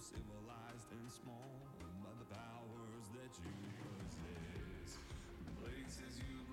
civilized and small by the powers that you possess. Places you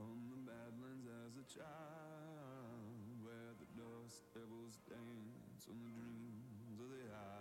on the badlands as a child, where the dust devils dance on the dreams of the high.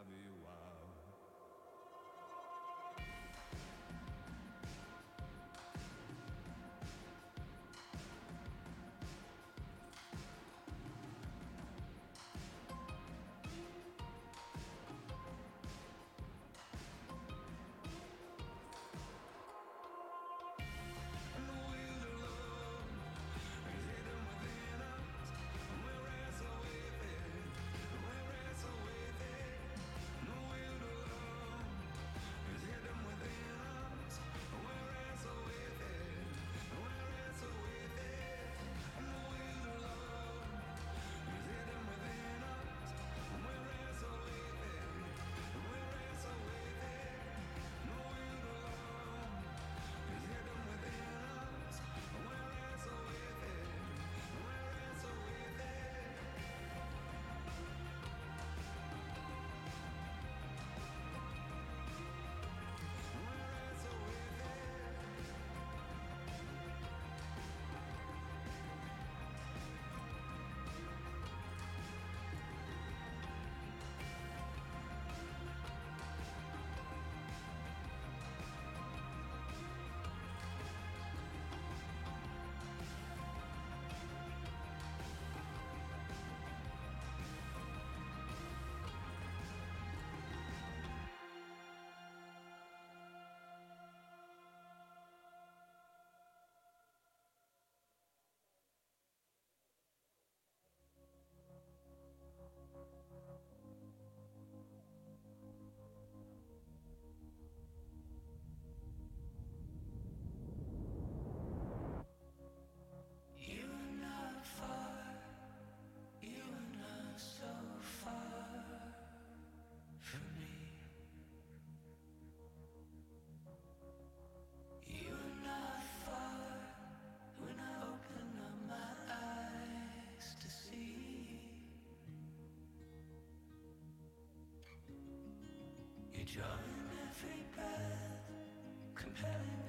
joy every breath, compelling.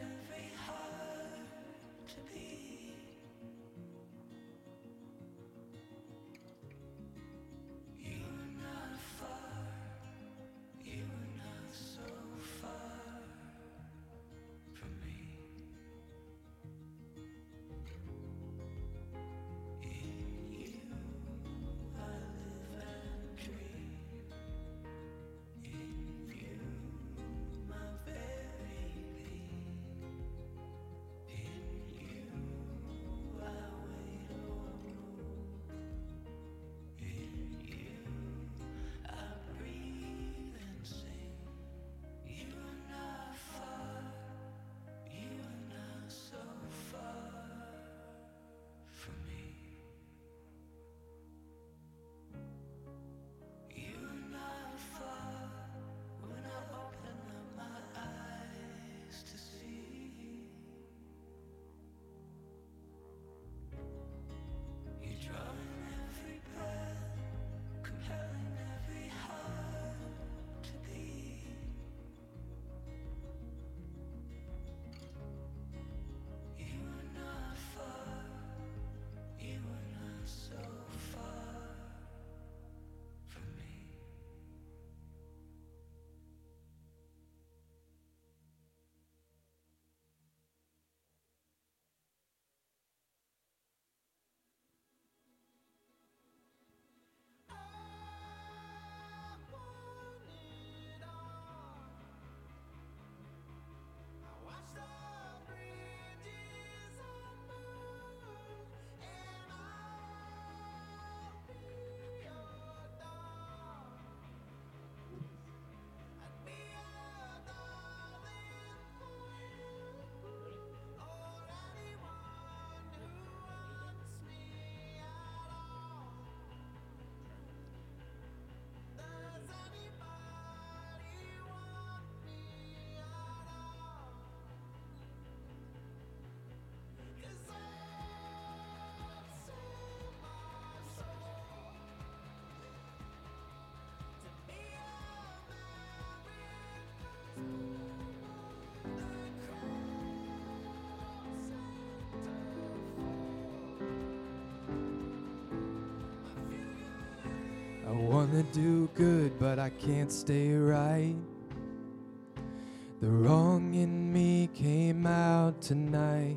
Wanna do good, but I can't stay right. The wrong in me came out tonight.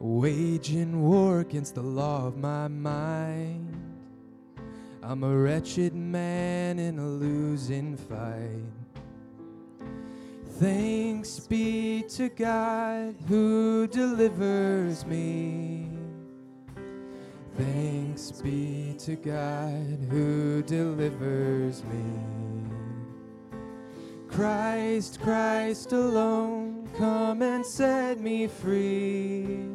Waging war against the law of my mind. I'm a wretched man in a losing fight. Thanks be to God who delivers me. To God who delivers me. Christ, Christ alone, come and set me free.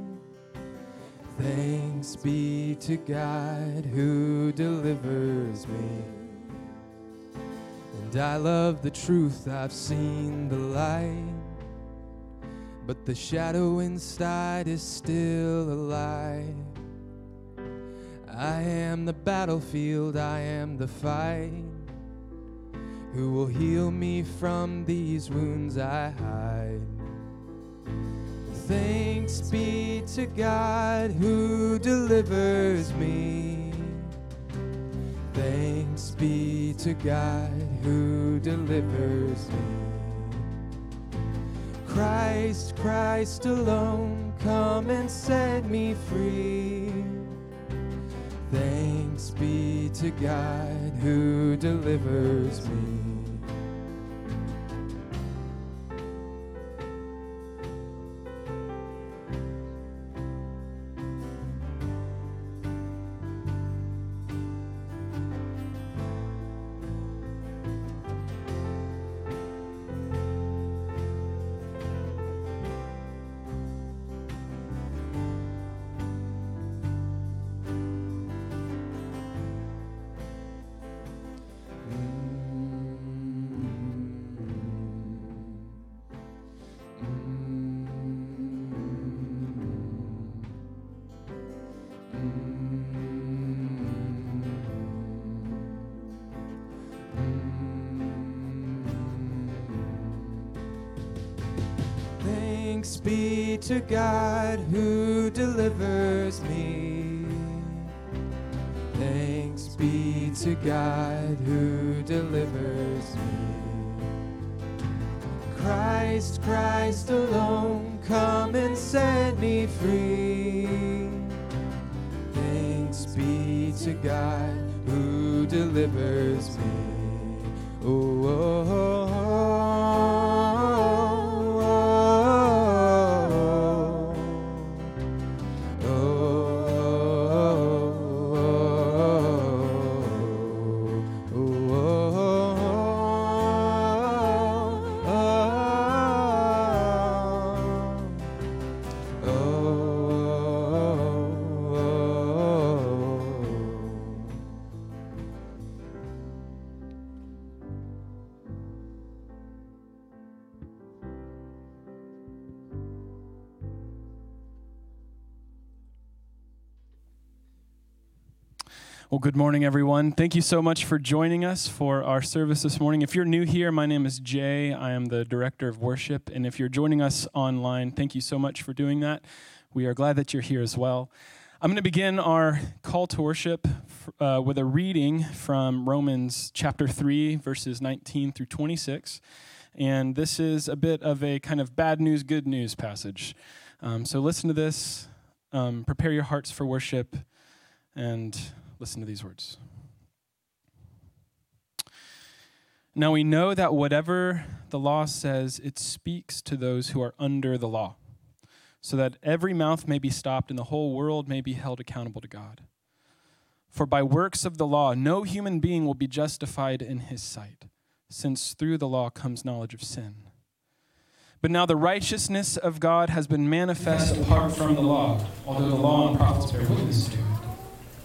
Thanks be to God who delivers me. And I love the truth, I've seen the light. But the shadow inside is still alive. I am the battlefield, I am the fight. Who will heal me from these wounds I hide? Thanks be to God who delivers me. Thanks be to God who delivers me. Christ, Christ alone, come and set me free. Thanks be to God who delivers me. Be to God who delivers me. Thanks be to God who delivers me. Christ, Christ alone, come and set me free. Thanks be to God who delivers me. Good morning, everyone. Thank you so much for joining us for our service this morning. If you're new here, my name is Jay. I am the director of worship. And if you're joining us online, thank you so much for doing that. We are glad that you're here as well. I'm going to begin our call to worship uh, with a reading from Romans chapter 3, verses 19 through 26. And this is a bit of a kind of bad news, good news passage. Um, so listen to this, um, prepare your hearts for worship, and listen to these words. Now we know that whatever the law says, it speaks to those who are under the law, so that every mouth may be stopped and the whole world may be held accountable to God. For by works of the law, no human being will be justified in his sight, since through the law comes knowledge of sin. But now the righteousness of God has been manifest apart from the law, although the law and prophets bear witness to it.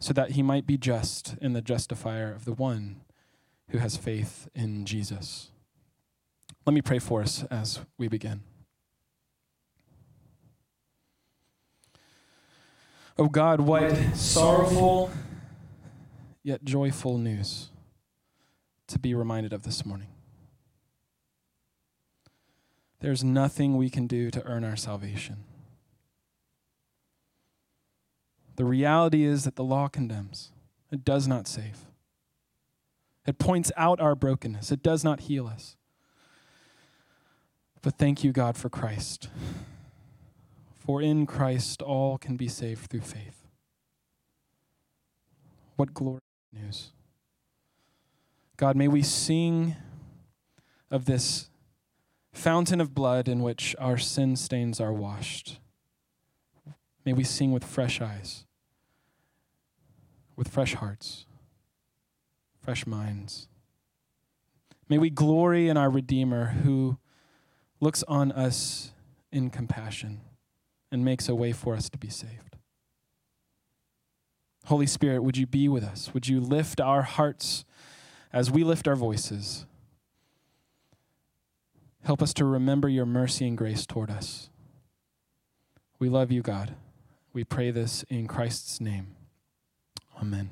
so that he might be just and the justifier of the one who has faith in Jesus. Let me pray for us as we begin. Oh God, what sorrowful yet joyful news to be reminded of this morning. There's nothing we can do to earn our salvation. The reality is that the law condemns, it does not save. It points out our brokenness, it does not heal us. But thank you, God, for Christ. For in Christ all can be saved through faith. What glorious news. God, may we sing of this fountain of blood in which our sin stains are washed. May we sing with fresh eyes, with fresh hearts, fresh minds. May we glory in our Redeemer who looks on us in compassion and makes a way for us to be saved. Holy Spirit, would you be with us? Would you lift our hearts as we lift our voices? Help us to remember your mercy and grace toward us. We love you, God. We pray this in Christ's name. Amen.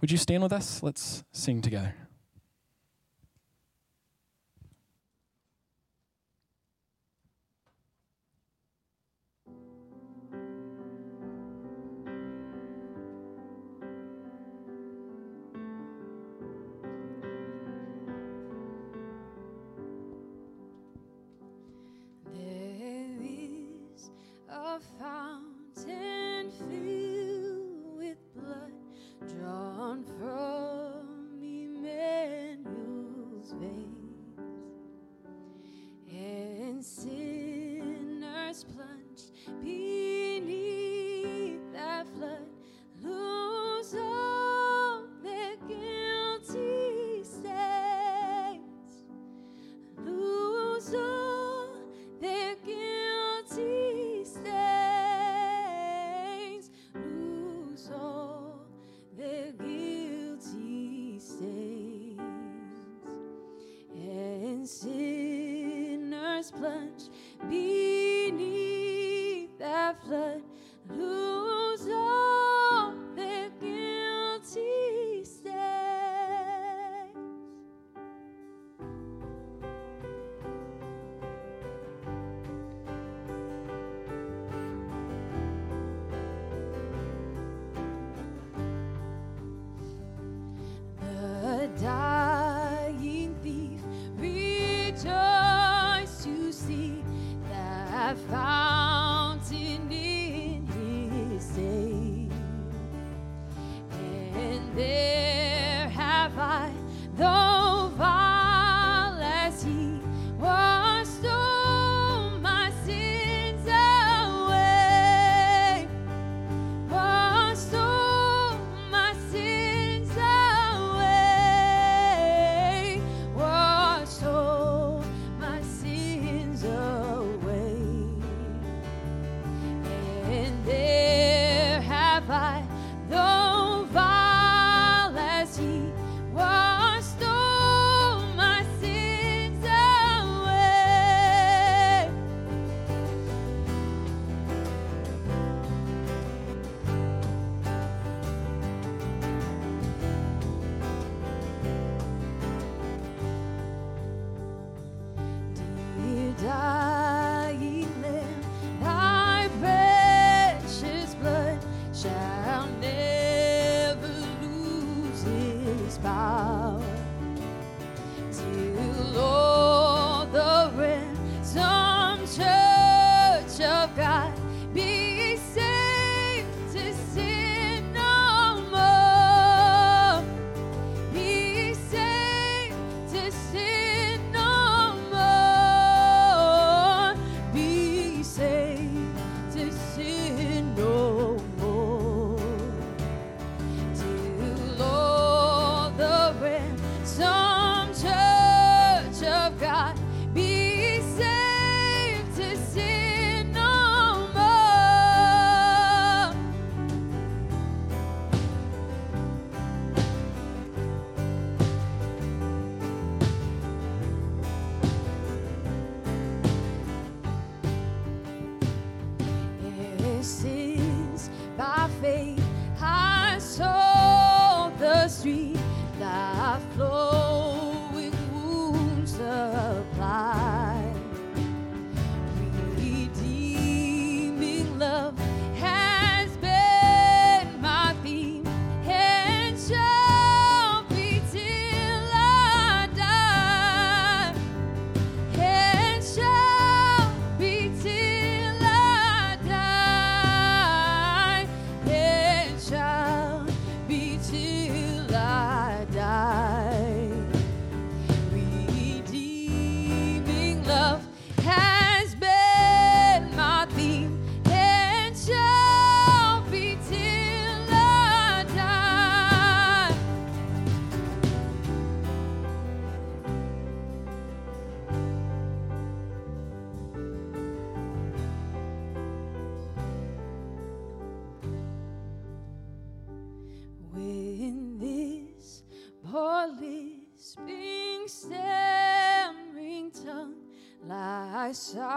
Would you stand with us? Let's sing together. Lie silent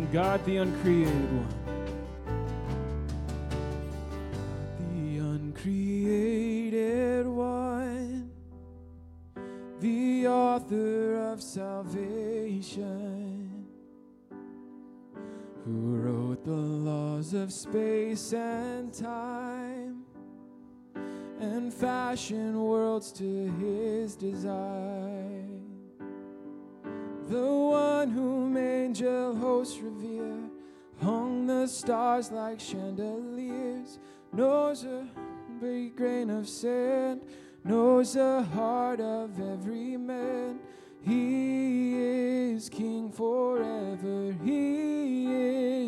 Sing God the uncreated one. the uncreated one, the author of salvation, who wrote the laws of space and time, and fashioned worlds to his design. Stars like chandeliers, knows a big grain of sand, knows the heart of every man. He is king forever, he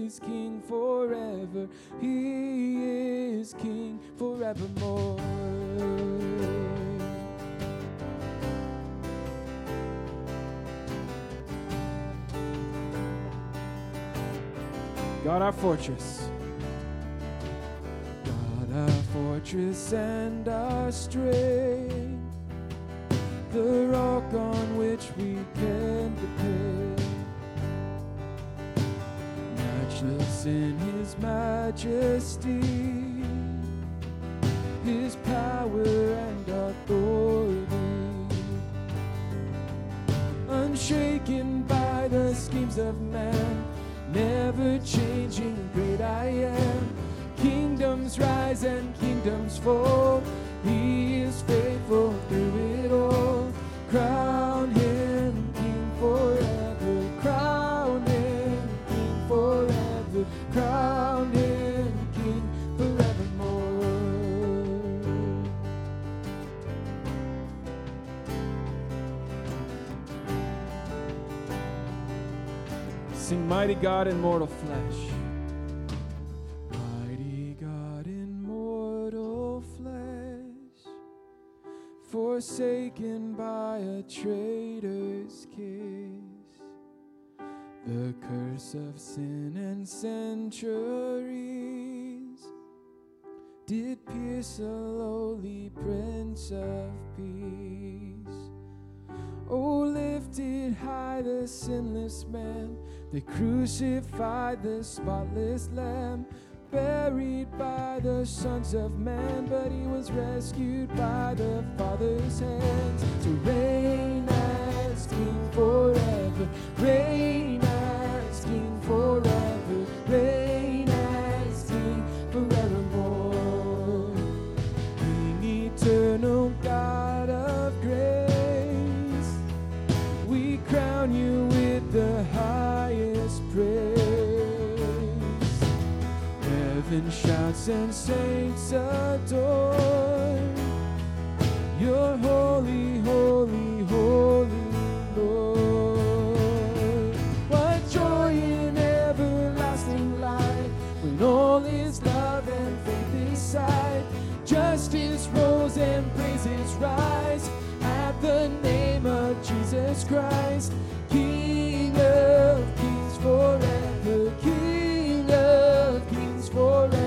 is king forever, he is king forevermore. God our fortress. God, our fortress and our strength, the rock on which we can depend. Matchless in his majesty, his power and authority. Unshaken by the schemes of man, never changing, great I am. Kingdoms rise and kingdoms fall. He is faithful through it all. Mighty God in mortal flesh. Mighty God in mortal flesh, forsaken by a traitor's kiss, the curse of sin and centuries did pierce a lowly prince of peace. Oh, lifted high the sinless man, they crucified the spotless lamb, buried by the sons of man, but he was rescued by the Father's hands. To reign as king forever, reign as king forever, reign as king forevermore. King eternal Heaven shouts and saints adore. You're holy, holy, holy, Lord. What joy in everlasting light when all is love and faith beside. Justice rose and praises rise at the name of Jesus Christ, King of kings forever, forever,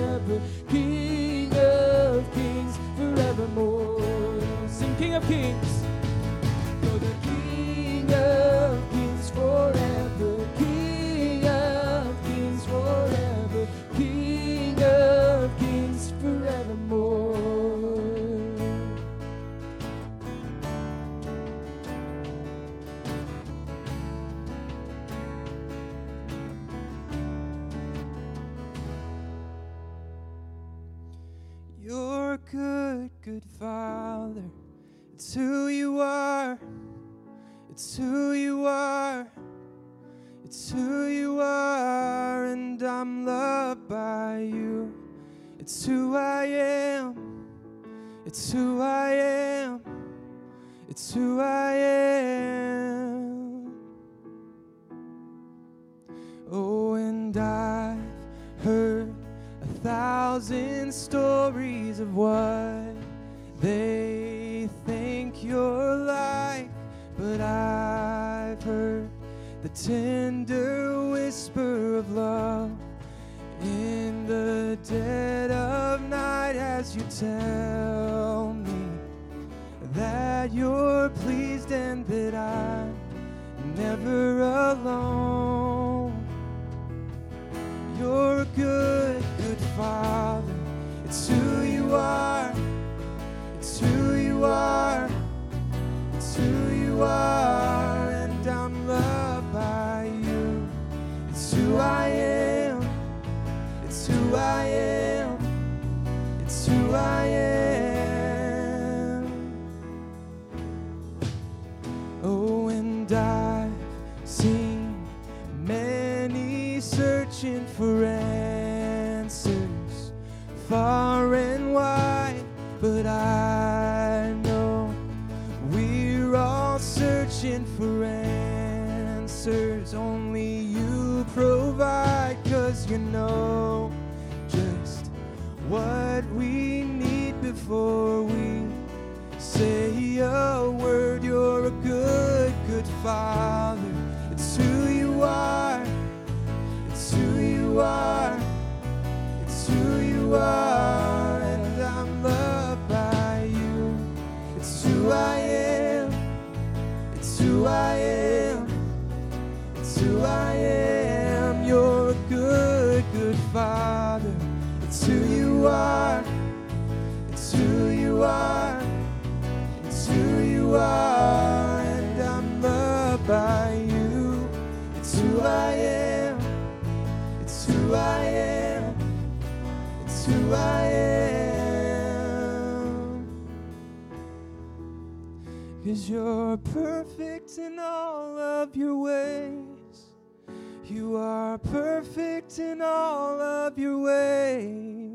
good, Father. It's who you are. It's who you are. It's who you are, and I'm loved by you. It's who I am. It's who I am. It's who I am. Oh, and I've heard a thousand stories of what they think you're like, but I've heard the tender whisper of love in the dead of night as you tell me that you're pleased and that I'm never alone. You're a good, good father. It's who you are. It's who you are. It's who you are. And I'm loved by you. It's who I am. It's who I am. It's who I am. Oh, and I've seen many searching for answers far know just what we need before we say a word. You're a good, good father. It's who you are. It's who you are. It's who you are. And I'm loved by you. It's who I am. It's who I am. It's who I am. Are. It's who you are. It's who you are. And I'm loved by you. It's who I am. It's who I am. It's who I am. Cause you're perfect in all of your ways. You are perfect in all of your ways.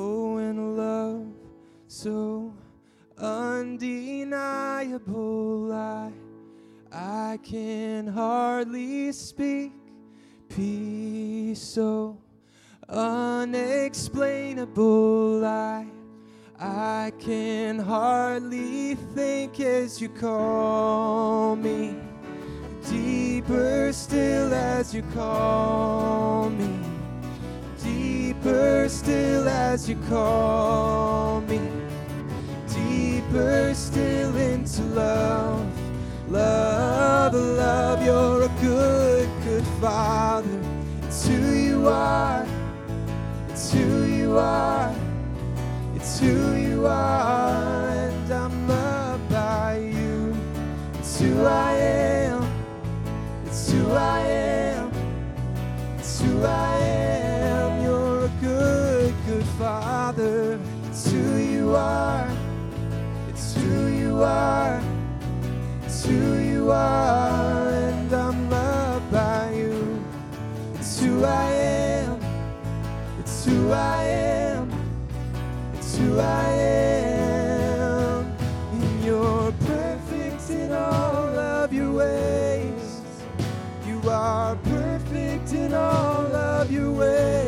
Oh, and love so undeniable, I, I can hardly speak. Peace so unexplainable, I, I can hardly think as you call me. Deeper still as you call me. Deeper still as you call me. Deeper still into love. Love, love, you're a good, good father. It's who you are. It's who you are. It's who you are. And I'm loved by you. It's who I am. It's who I am. It's who I am. Are. It's who you are. It's who you are. And I'm loved by you. It's who I am. It's who I am. It's who I am. And you're perfect in all of your ways. You are perfect in all of your ways.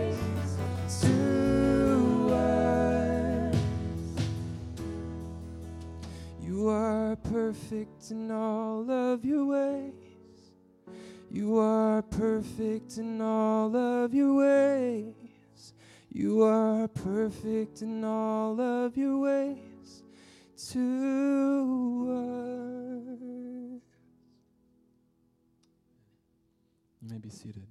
are perfect in all are perfect in all of your ways. You are perfect in all of your ways. You are perfect in all of your ways to us. You may be seated.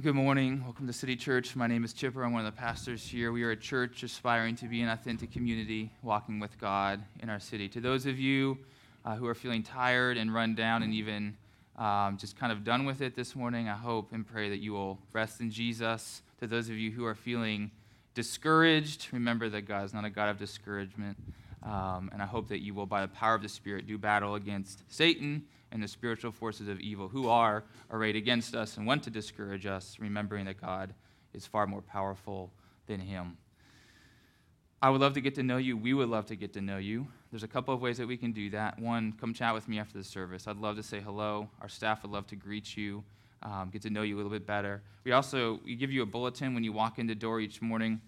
Good morning. Welcome to City Church. My name is Chipper. I'm one of the pastors here. We are a church aspiring to be an authentic community, walking with God in our city. To those of you uh, who are feeling tired and run down and even um, just kind of done with it this morning, I hope and pray that you will rest in Jesus. To those of you who are feeling discouraged, remember that God is not a God of discouragement. Um, and I hope that you will, by the power of the Spirit, do battle against Satan and the spiritual forces of evil who are arrayed against us and want to discourage us, remembering that God is far more powerful than him. I would love to get to know you. We would love to get to know you. There's a couple of ways that we can do that. One, come chat with me after the service. I'd love to say hello. Our staff would love to greet you, um, get to know you a little bit better. We also we give you a bulletin when you walk in the door each morning,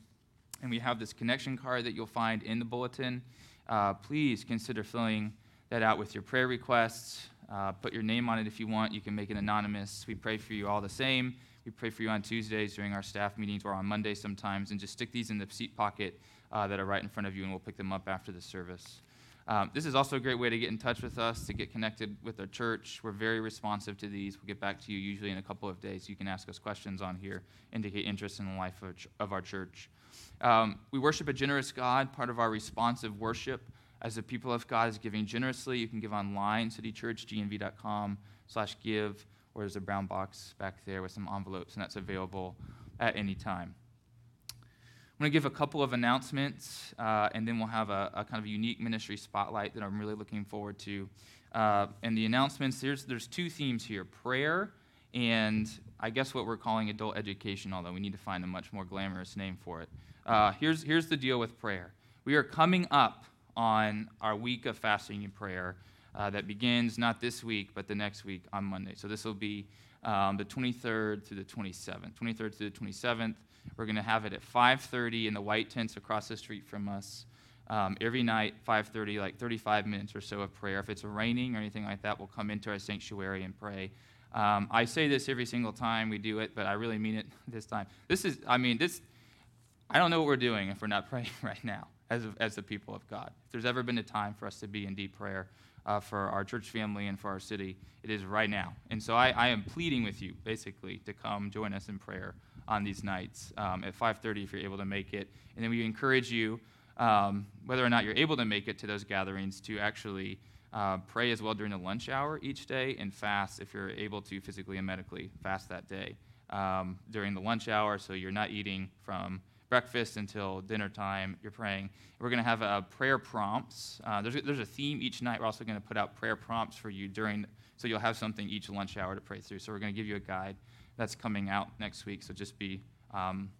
and we have this connection card that you'll find in the bulletin. Uh, please consider filling that out with your prayer requests. Uh, put your name on it if you want. You can make it anonymous. We pray for you all the same. We pray for you on Tuesdays during our staff meetings or on Mondays sometimes. And just stick these in the seat pocket uh, that are right in front of you, and we'll pick them up after the service. Um, this is also a great way to get in touch with us, to get connected with our church. We're very responsive to these. We'll get back to you usually in a couple of days. You can ask us questions on here, indicate interest in the life of, of our church. Um, we worship a generous God. Part of our responsive worship as the people of God is giving generously. You can give online, citychurchgnv.com slash give, or there's a brown box back there with some envelopes, and that's available at any time. I'm going to give a couple of announcements, uh, and then we'll have a, a, kind of unique ministry spotlight that I'm really looking forward to. Uh, and the announcements, there's, there's two themes here prayer and I guess what we're calling adult education, although we need to find a much more glamorous name for it. Uh, here's, here's the deal with prayer we are coming up on our week of fasting and prayer uh, that begins not this week, but the next week on Monday. So this will be um, the 23rd through the 27th. 23rd through the 27th. We're going to have it at 5:30 in the white tents across the street from us. Um, every night, 5:30, like 35 minutes or so of prayer. If it's raining or anything like that, we'll come into our sanctuary and pray. Um, I say this every single time we do it, but I really mean it this time. This is, I mean, this. I don't know what we're doing if we're not praying right now as, as the people of God. If there's ever been a time for us to be in deep prayer uh, for our church family and for our city, it is right now. And so I, I am pleading with you, basically, to come join us in prayer on these nights um, at 5.30 if you're able to make it. And then we encourage you, um, whether or not you're able to make it to those gatherings, to actually uh, pray as well during the lunch hour each day and fast if you're able to physically and medically fast that day um, during the lunch hour so you're not eating from breakfast until dinner time. You're praying. We're going to have uh, prayer prompts. Uh, there's, there's a theme each night. We're also going to put out prayer prompts for you during, so you'll have something each lunch hour to pray through. So we're going to give you a guide that's coming out next week. So just be um,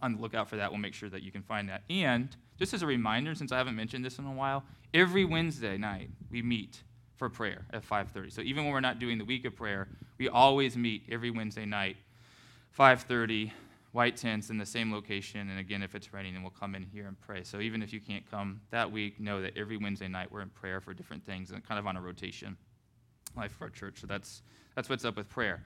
on the lookout for that. We'll make sure that you can find that. And just as a reminder, since I haven't mentioned this in a while, every Wednesday night we meet for prayer at 5:30. So even when we're not doing the week of prayer, we always meet every Wednesday night, 5:30 white tents in the same location. And again, if it's raining, then we'll come in here and pray. So even if you can't come that week, know that every Wednesday night we're in prayer for different things and kind of on a rotation life for our church. So that's, that's what's up with prayer.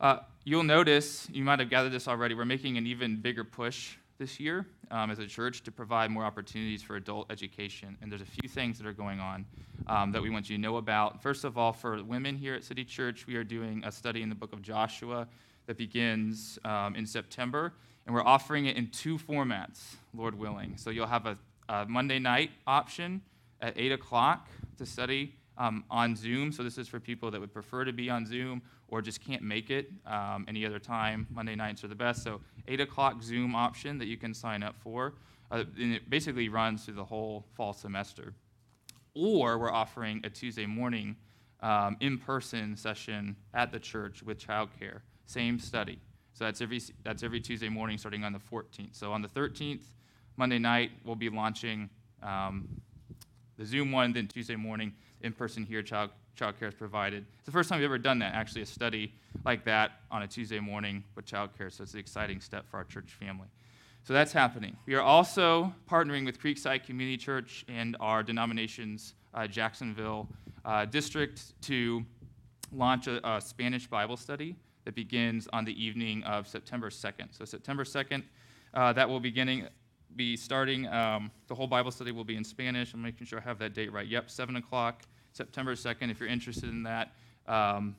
Uh, you'll notice, you might have gathered this already, we're making an even bigger push this year um, as a church to provide more opportunities for adult education. And there's a few things that are going on um, that we want you to know about. First of all, for women here at City Church, we are doing a study in the book of Joshua that begins um, in September, and we're offering it in two formats, Lord willing. So you'll have a, a Monday night option at 8 o'clock to study um, on Zoom. So this is for people that would prefer to be on Zoom or just can't make it um, any other time. Monday nights are the best. So 8 o'clock Zoom option that you can sign up for. Uh, and it basically runs through the whole fall semester. Or we're offering a Tuesday morning um, in-person session at the church with childcare. Same study. So that's every, that's every Tuesday morning starting on the 14th. So on the 13th, Monday night, we'll be launching um, the Zoom one, then Tuesday morning, in person here, child, child care is provided. It's the first time we've ever done that, actually, a study like that on a Tuesday morning with child care. So it's an exciting step for our church family. So that's happening. We are also partnering with Creekside Community Church and our denomination's uh, Jacksonville uh, district to launch a, a Spanish Bible study that begins on the evening of September 2nd. So September 2nd, uh, that will beginning be starting. Um, the whole Bible study will be in Spanish. I'm making sure I have that date right. Yep, 7 o'clock, September 2nd. If you're interested in that, um,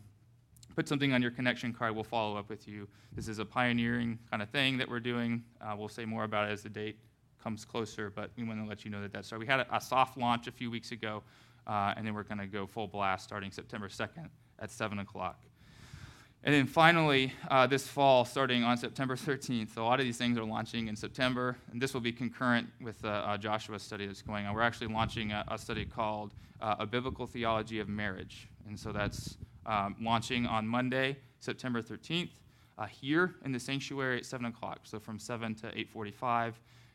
put something on your connection card. We'll follow up with you. This is a pioneering kind of thing that we're doing. Uh, we'll say more about it as the date comes closer, but we want to let you know that that's started. We had a, a soft launch a few weeks ago, uh, and then we're going to go full blast starting September 2nd at 7 o'clock. And then finally, uh, this fall, starting on September 13th, a lot of these things are launching in September, and this will be concurrent with uh, Joshua study that's going on. We're actually launching a, a study called uh, A Biblical Theology of Marriage. And so that's um, launching on Monday, September 13th, uh, here in the sanctuary at 7 o'clock, so from 7 to 8.45.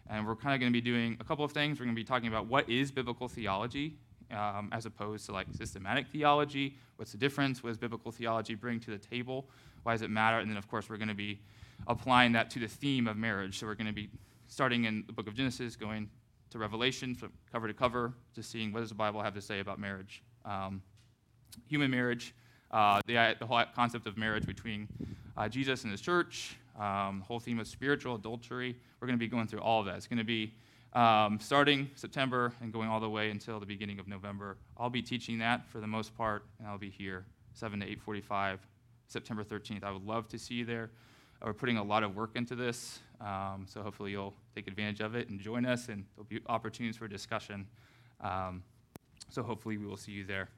And we're kind of going to be doing a couple of things. We're going to be talking about what is biblical theology, um, as opposed to like systematic theology. What's the difference? What does biblical theology bring to the table? Why does it matter? And then, of course, we're going to be applying that to the theme of marriage. So we're going to be starting in the book of Genesis, going to Revelation, from cover to cover, just seeing what does the Bible have to say about marriage, um, human marriage, uh, the, the whole concept of marriage between uh, Jesus and his church, um, whole theme of spiritual adultery. We're going to be going through all of that. It's going to be um, starting September and going all the way until the beginning of November. I'll be teaching that for the most part, and I'll be here 7 to 8:45, September 13th. I would love to see you there. Uh, We're putting a lot of work into this, um, so hopefully you'll take advantage of it and join us, and there'll be opportunities for discussion. Um, so hopefully we will see you there.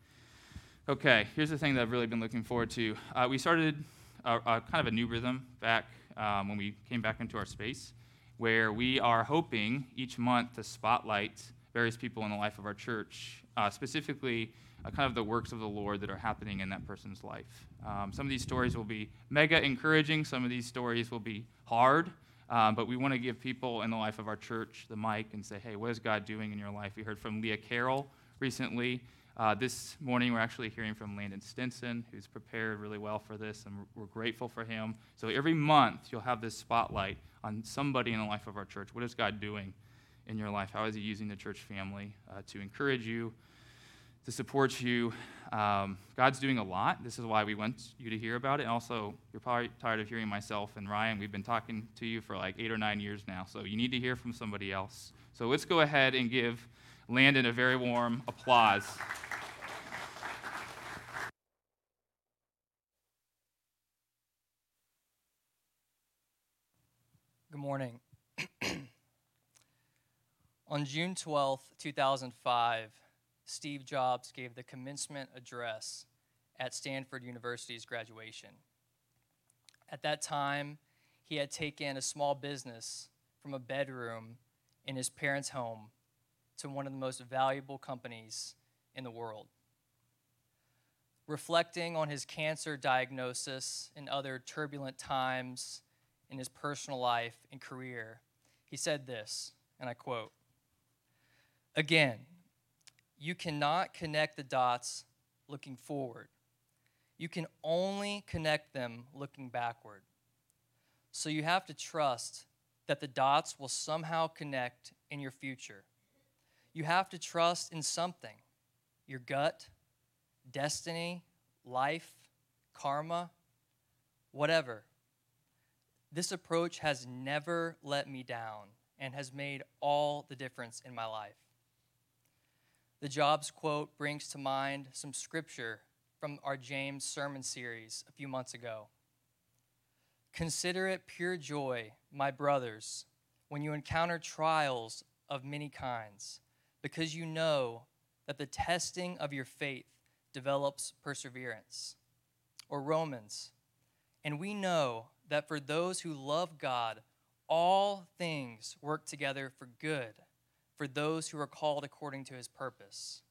Okay, here's the thing that I've really been looking forward to. Uh, we started a, a kind of a new rhythm back um, when we came back into our space, where we are hoping each month to spotlight various people in the life of our church, uh, specifically uh, kind of the works of the Lord that are happening in that person's life. Um, some of these stories will be mega encouraging, some of these stories will be hard, um, but we want to give people in the life of our church the mic and say, hey, what is God doing in your life? We heard from Leah Carroll recently. Uh, this morning, we're actually hearing from Landon Stinson, who's prepared really well for this, and we're, grateful for him. So every month, you'll have this spotlight on somebody in the life of our church. What is God doing in your life? How is He using the church family uh, to encourage you, to support you? Um, God's doing a lot. This is why we want you to hear about it. Also, you're probably tired of hearing myself and Ryan. We've been talking to you for like eight or nine years now, so you need to hear from somebody else. So let's go ahead and give Landon a very warm applause. Good morning. On June 12th, 2005, Steve Jobs gave the commencement address at Stanford University's graduation. At that time, he had taken a small business from a bedroom in his parents' home to one of the most valuable companies in the world. Reflecting on his cancer diagnosis and other turbulent times in his personal life and career, he said this, and I quote Again, you cannot connect the dots looking forward. You can only connect them looking backward. So you have to trust that the dots will somehow connect in your future. You have to trust in something your gut, destiny, life, karma, whatever. This approach has never let me down and has made all the difference in my life. The Jobs quote brings to mind some scripture from our James sermon series a few months ago. Consider it pure joy, my brothers, when you encounter trials of many kinds, because you know that the testing of your faith develops perseverance. Or Romans, and we know that for those who love God, all things work together for good for those who are called according to his purpose.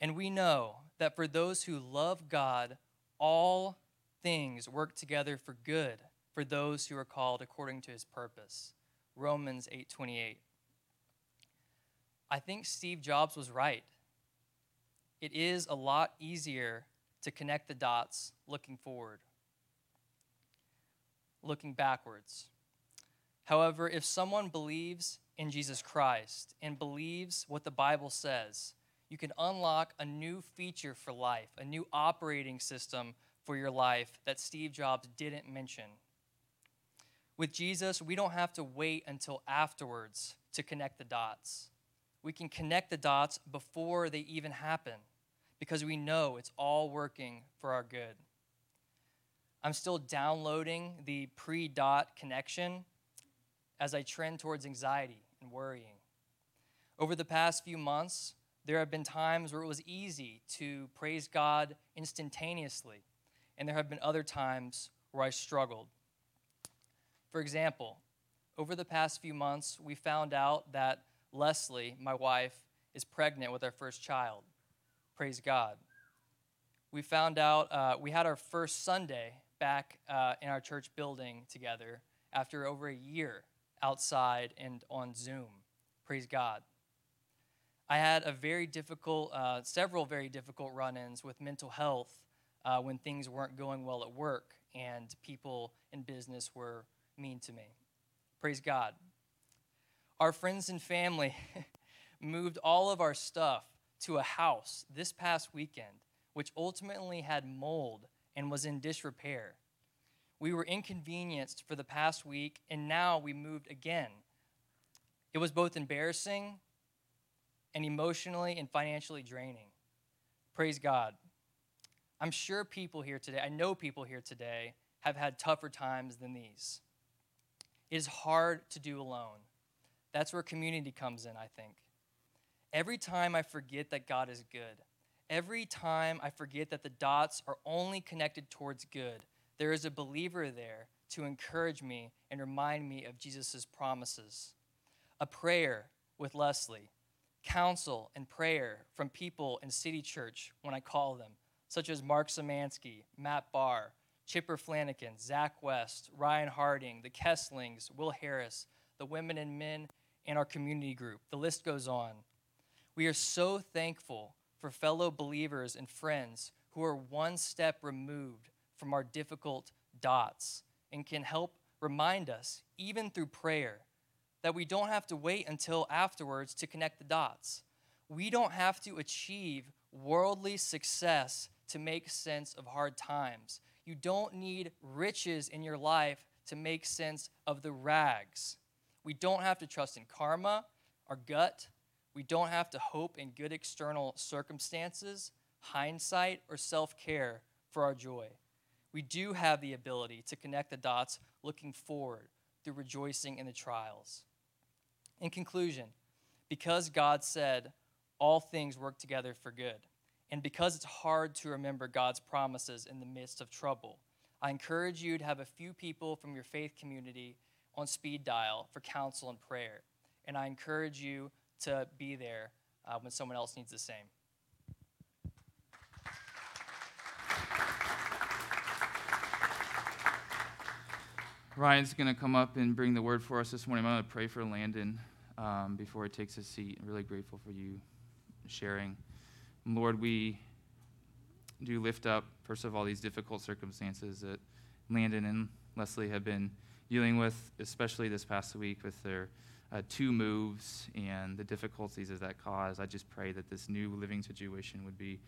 And we know that for those who love God, all things work together for good for those who are called according to his purpose. Romans 8:28. I think Steve Jobs was right. It is a lot easier to connect the dots looking forward. Looking backwards. However, if someone believes in Jesus Christ and believes what the Bible says, you can unlock a new feature for life, a new operating system for your life that Steve Jobs didn't mention. With Jesus, we don't have to wait until afterwards to connect the dots. We can connect the dots before they even happen because we know it's all working for our good. I'm still downloading the pre dot connection as I trend towards anxiety and worrying. Over the past few months, there have been times where it was easy to praise God instantaneously, and there have been other times where I struggled. For example, over the past few months, we found out that Leslie, my wife, is pregnant with our first child. Praise God. We found out uh, we had our first Sunday back uh, in our church building together after over a year outside and on Zoom. Praise God. I had a very difficult, uh, several very difficult run ins with mental health uh, when things weren't going well at work and people in business were mean to me. Praise God. Our friends and family moved all of our stuff to a house this past weekend, which ultimately had mold and was in disrepair. We were inconvenienced for the past week, and now we moved again. It was both embarrassing and emotionally and financially draining. Praise God. I'm sure people here today, I know people here today, have had tougher times than these. It is hard to do alone. That's where community comes in, I think. Every time I forget that God is good, every time I forget that the dots are only connected towards good, there is a believer there to encourage me and remind me of Jesus' promises. A prayer with Leslie, counsel and prayer from people in City Church when I call them, such as Mark Samansky, Matt Barr, Chipper Flanagan, Zach West, Ryan Harding, the Kesslings, Will Harris, the women and men in our community group. The list goes on. We are so thankful for fellow believers and friends who are one step removed from our difficult dots and can help remind us, even through prayer, that we don't have to wait until afterwards to connect the dots. We don't have to achieve worldly success to make sense of hard times. You don't need riches in your life to make sense of the rags. We don't have to trust in karma, our gut. We don't have to hope in good external circumstances, hindsight, or self care for our joy. We do have the ability to connect the dots looking forward through rejoicing in the trials. In conclusion, because God said all things work together for good, and because it's hard to remember God's promises in the midst of trouble, I encourage you to have a few people from your faith community on speed dial for counsel and prayer. And I encourage you to be there uh, when someone else needs the same. Ryan's going to come up and bring the word for us this morning. I'm going to pray for Landon um, before he takes his seat. I'm really grateful for you sharing. Lord, we do lift up, first of all, these difficult circumstances that Landon and Leslie have been dealing with, especially this past week with their uh, two moves and the difficulties that that caused. I just pray that this new living situation would be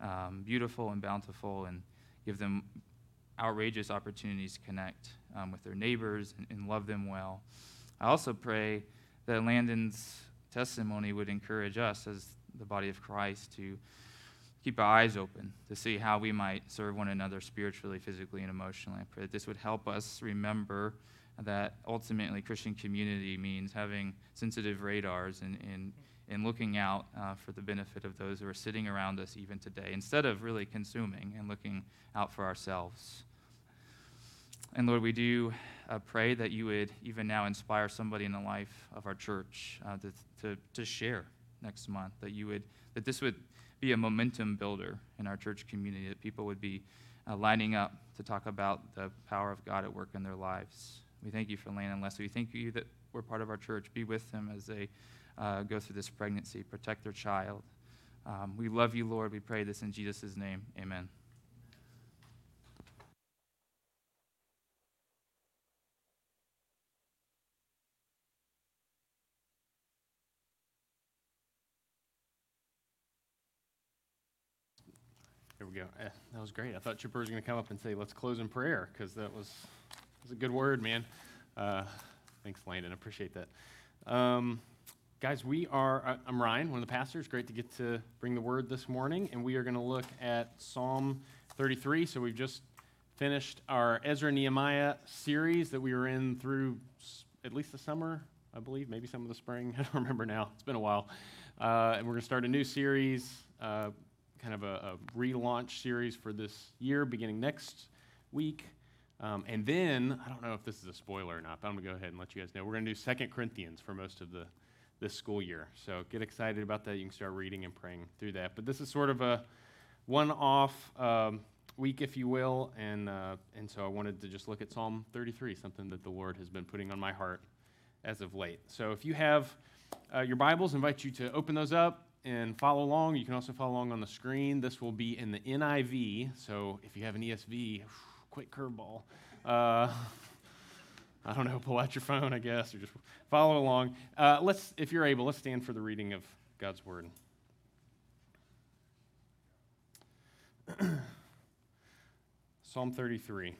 um, beautiful and bountiful and give them outrageous opportunities to connect um, with their neighbors and, and love them well. I also pray that Landon's testimony would encourage us as the body of Christ to keep our eyes open to see how we might serve one another spiritually, physically, and emotionally. I pray that this would help us remember that ultimately Christian community means having sensitive radars and, and, and looking out uh, for the benefit of those who are sitting around us even today, instead of really consuming and looking out for ourselves. And Lord, we do uh, pray that you would even now inspire somebody in the life of our church uh, to, to, to share next month, that you would, that this would be a momentum builder in our church community, that people would be uh, lining up to talk about the power of God at work in their lives. We thank you for Lane and Leslie. We thank you that we're part of our church. Be with them as they uh, go through this pregnancy, protect their child. Um, we love you, Lord. We pray this in Jesus' name. Amen. We go. Eh, that was great. I thought Chipper was going to come up and say, let's close in prayer, because that was, that was a good word, man. Uh, thanks, Landon. I appreciate that. Um, guys, we are, I'm Ryan, one of the pastors. Great to get to bring the word this morning. And we are going to look at Psalm 33. So we've just finished our Ezra Nehemiah series that we were in through at least the summer, I believe, maybe some of the spring. I don't remember now. It's been a while. Uh, and we're going to start a new series, uh, kind of a, a relaunch series for this year, beginning next week. Um, and then, I don't know if this is a spoiler or not, but I'm going to go ahead and let you guys know. We're going to do Second Corinthians for most of the this school year. So get excited about that. You can start reading and praying through that. But this is sort of a one-off um, week, if you will, and uh, and so I wanted to just look at Psalm 33, something that the Lord has been putting on my heart as of late. So if you have uh, your Bibles, I invite you to open those up and follow along. You can also follow along on the screen. This will be in the NIV. So if you have an ESV, quick curveball. Uh, I don't know, pull out your phone, I guess, or just follow along. Uh, let's, if you're able, let's stand for the reading of God's word. Psalm 33.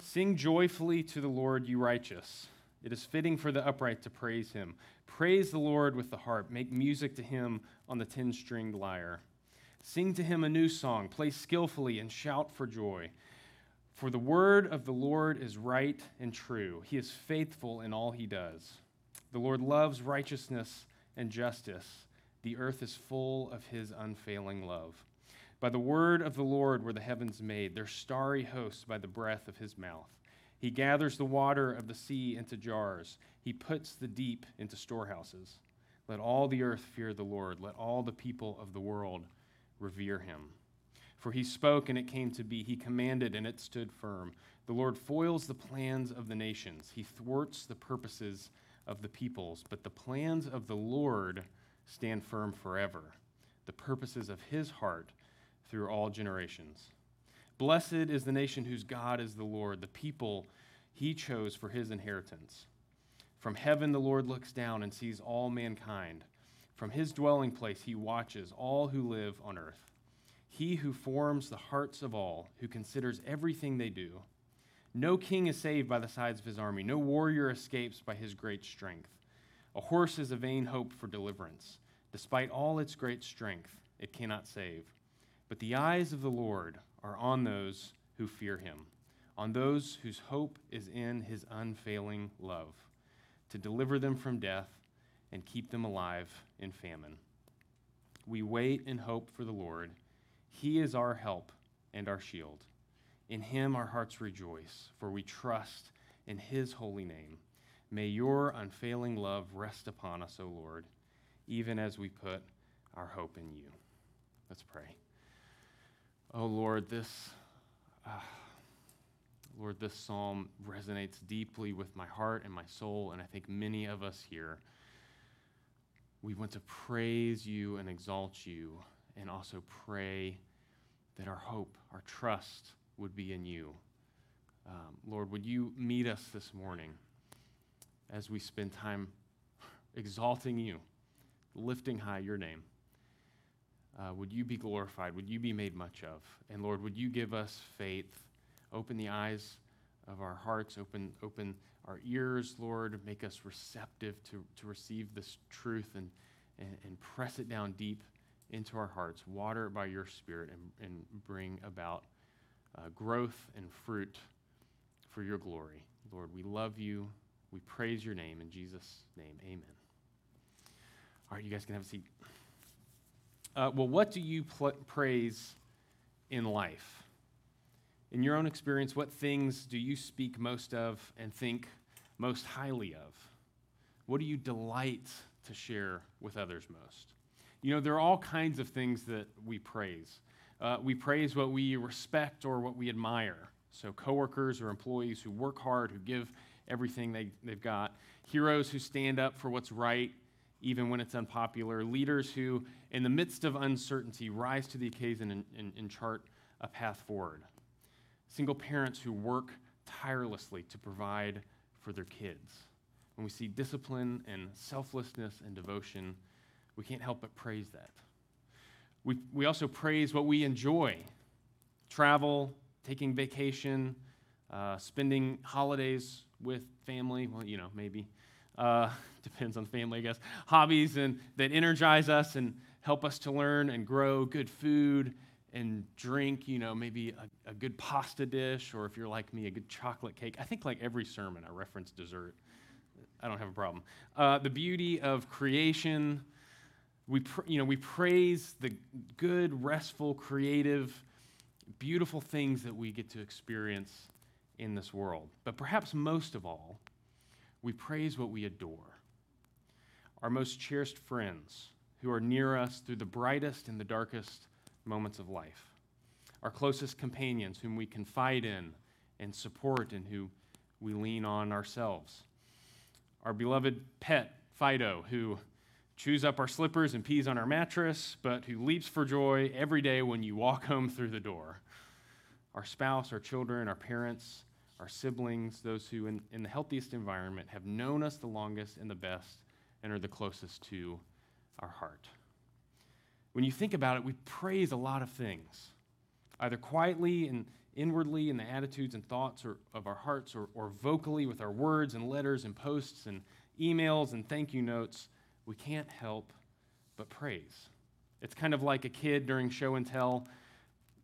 Sing joyfully to the Lord, you righteous. It is fitting for the upright to praise him. Praise the Lord with the harp. Make music to him on the ten stringed lyre. Sing to him a new song. Play skillfully and shout for joy. For the word of the Lord is right and true. He is faithful in all he does. The Lord loves righteousness and justice. The earth is full of his unfailing love. By the word of the Lord were the heavens made, their starry hosts by the breath of his mouth. He gathers the water of the sea into jars, he puts the deep into storehouses. Let all the earth fear the Lord, let all the people of the world revere him. For he spoke and it came to be. He commanded and it stood firm. The Lord foils the plans of the nations. He thwarts the purposes of the peoples. But the plans of the Lord stand firm forever, the purposes of his heart through all generations. Blessed is the nation whose God is the Lord, the people he chose for his inheritance. From heaven the Lord looks down and sees all mankind. From his dwelling place he watches all who live on earth. He who forms the hearts of all, who considers everything they do. No king is saved by the sides of his army, no warrior escapes by his great strength. A horse is a vain hope for deliverance. Despite all its great strength, it cannot save. But the eyes of the Lord are on those who fear him, on those whose hope is in his unfailing love, to deliver them from death and keep them alive in famine. We wait and hope for the Lord. He is our help and our shield. In him our hearts rejoice, for we trust in his holy name. May your unfailing love rest upon us, O Lord, even as we put our hope in you. Let's pray. Oh Lord, this ah, Lord, this psalm resonates deeply with my heart and my soul, and I think many of us here we want to praise you and exalt you, and also pray that our hope, our trust would be in you. Um, Lord, would you meet us this morning as we spend time exalting you, lifting high your name? Uh, would you be glorified? Would you be made much of? And Lord, would you give us faith? Open the eyes of our hearts, open, open our ears, Lord. Make us receptive to, to receive this truth and, and, and press it down deep into our hearts. Water it by your Spirit and, and bring about uh, growth and fruit for your glory. Lord, we love you. We praise your name. In Jesus' name, amen. All right, you guys can have a seat. Uh, well, what do you pl- praise in life? In your own experience, what things do you speak most of and think most highly of? What do you delight to share with others most? You know, there are all kinds of things that we praise. Uh, we praise what we respect or what we admire. So, coworkers or employees who work hard, who give everything they, they've got, heroes who stand up for what's right, even when it's unpopular, leaders who, in the midst of uncertainty, rise to the occasion and, and, and chart a path forward, single parents who work tirelessly to provide for their kids. When we see discipline and selflessness and devotion, we can't help but praise that. We, we also praise what we enjoy travel, taking vacation, uh, spending holidays with family. Well, you know, maybe. Uh, depends on family, I guess. Hobbies and, that energize us and help us to learn and grow. Good food and drink, you know, maybe a, a good pasta dish, or if you're like me, a good chocolate cake. I think like every sermon I reference dessert. I don't have a problem. Uh, the beauty of creation. We, pr- you know, we praise the good, restful, creative, beautiful things that we get to experience in this world. But perhaps most of all, we praise what we adore. Our most cherished friends who are near us through the brightest and the darkest moments of life. Our closest companions whom we confide in and support and who we lean on ourselves. Our beloved pet, Fido, who chews up our slippers and pees on our mattress, but who leaps for joy every day when you walk home through the door. Our spouse, our children, our parents, our siblings, those who, in, in the healthiest environment, have known us the longest and the best and are the closest to our heart. When you think about it, we praise a lot of things, either quietly and inwardly in the attitudes and thoughts or, of our hearts, or, or vocally with our words and letters and posts and emails and thank you notes. We can't help but praise. It's kind of like a kid during show and tell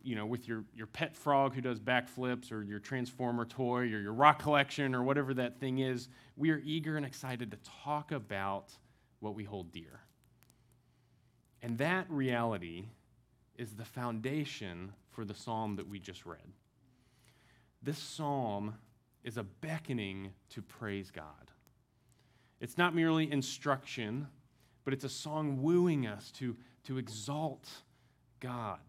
you know, with your, your pet frog who does backflips or your transformer toy or your rock collection or whatever that thing is, we are eager and excited to talk about what we hold dear. And that reality is the foundation for the psalm that we just read. This psalm is a beckoning to praise God. It's not merely instruction, but it's a song wooing us to, to exalt God.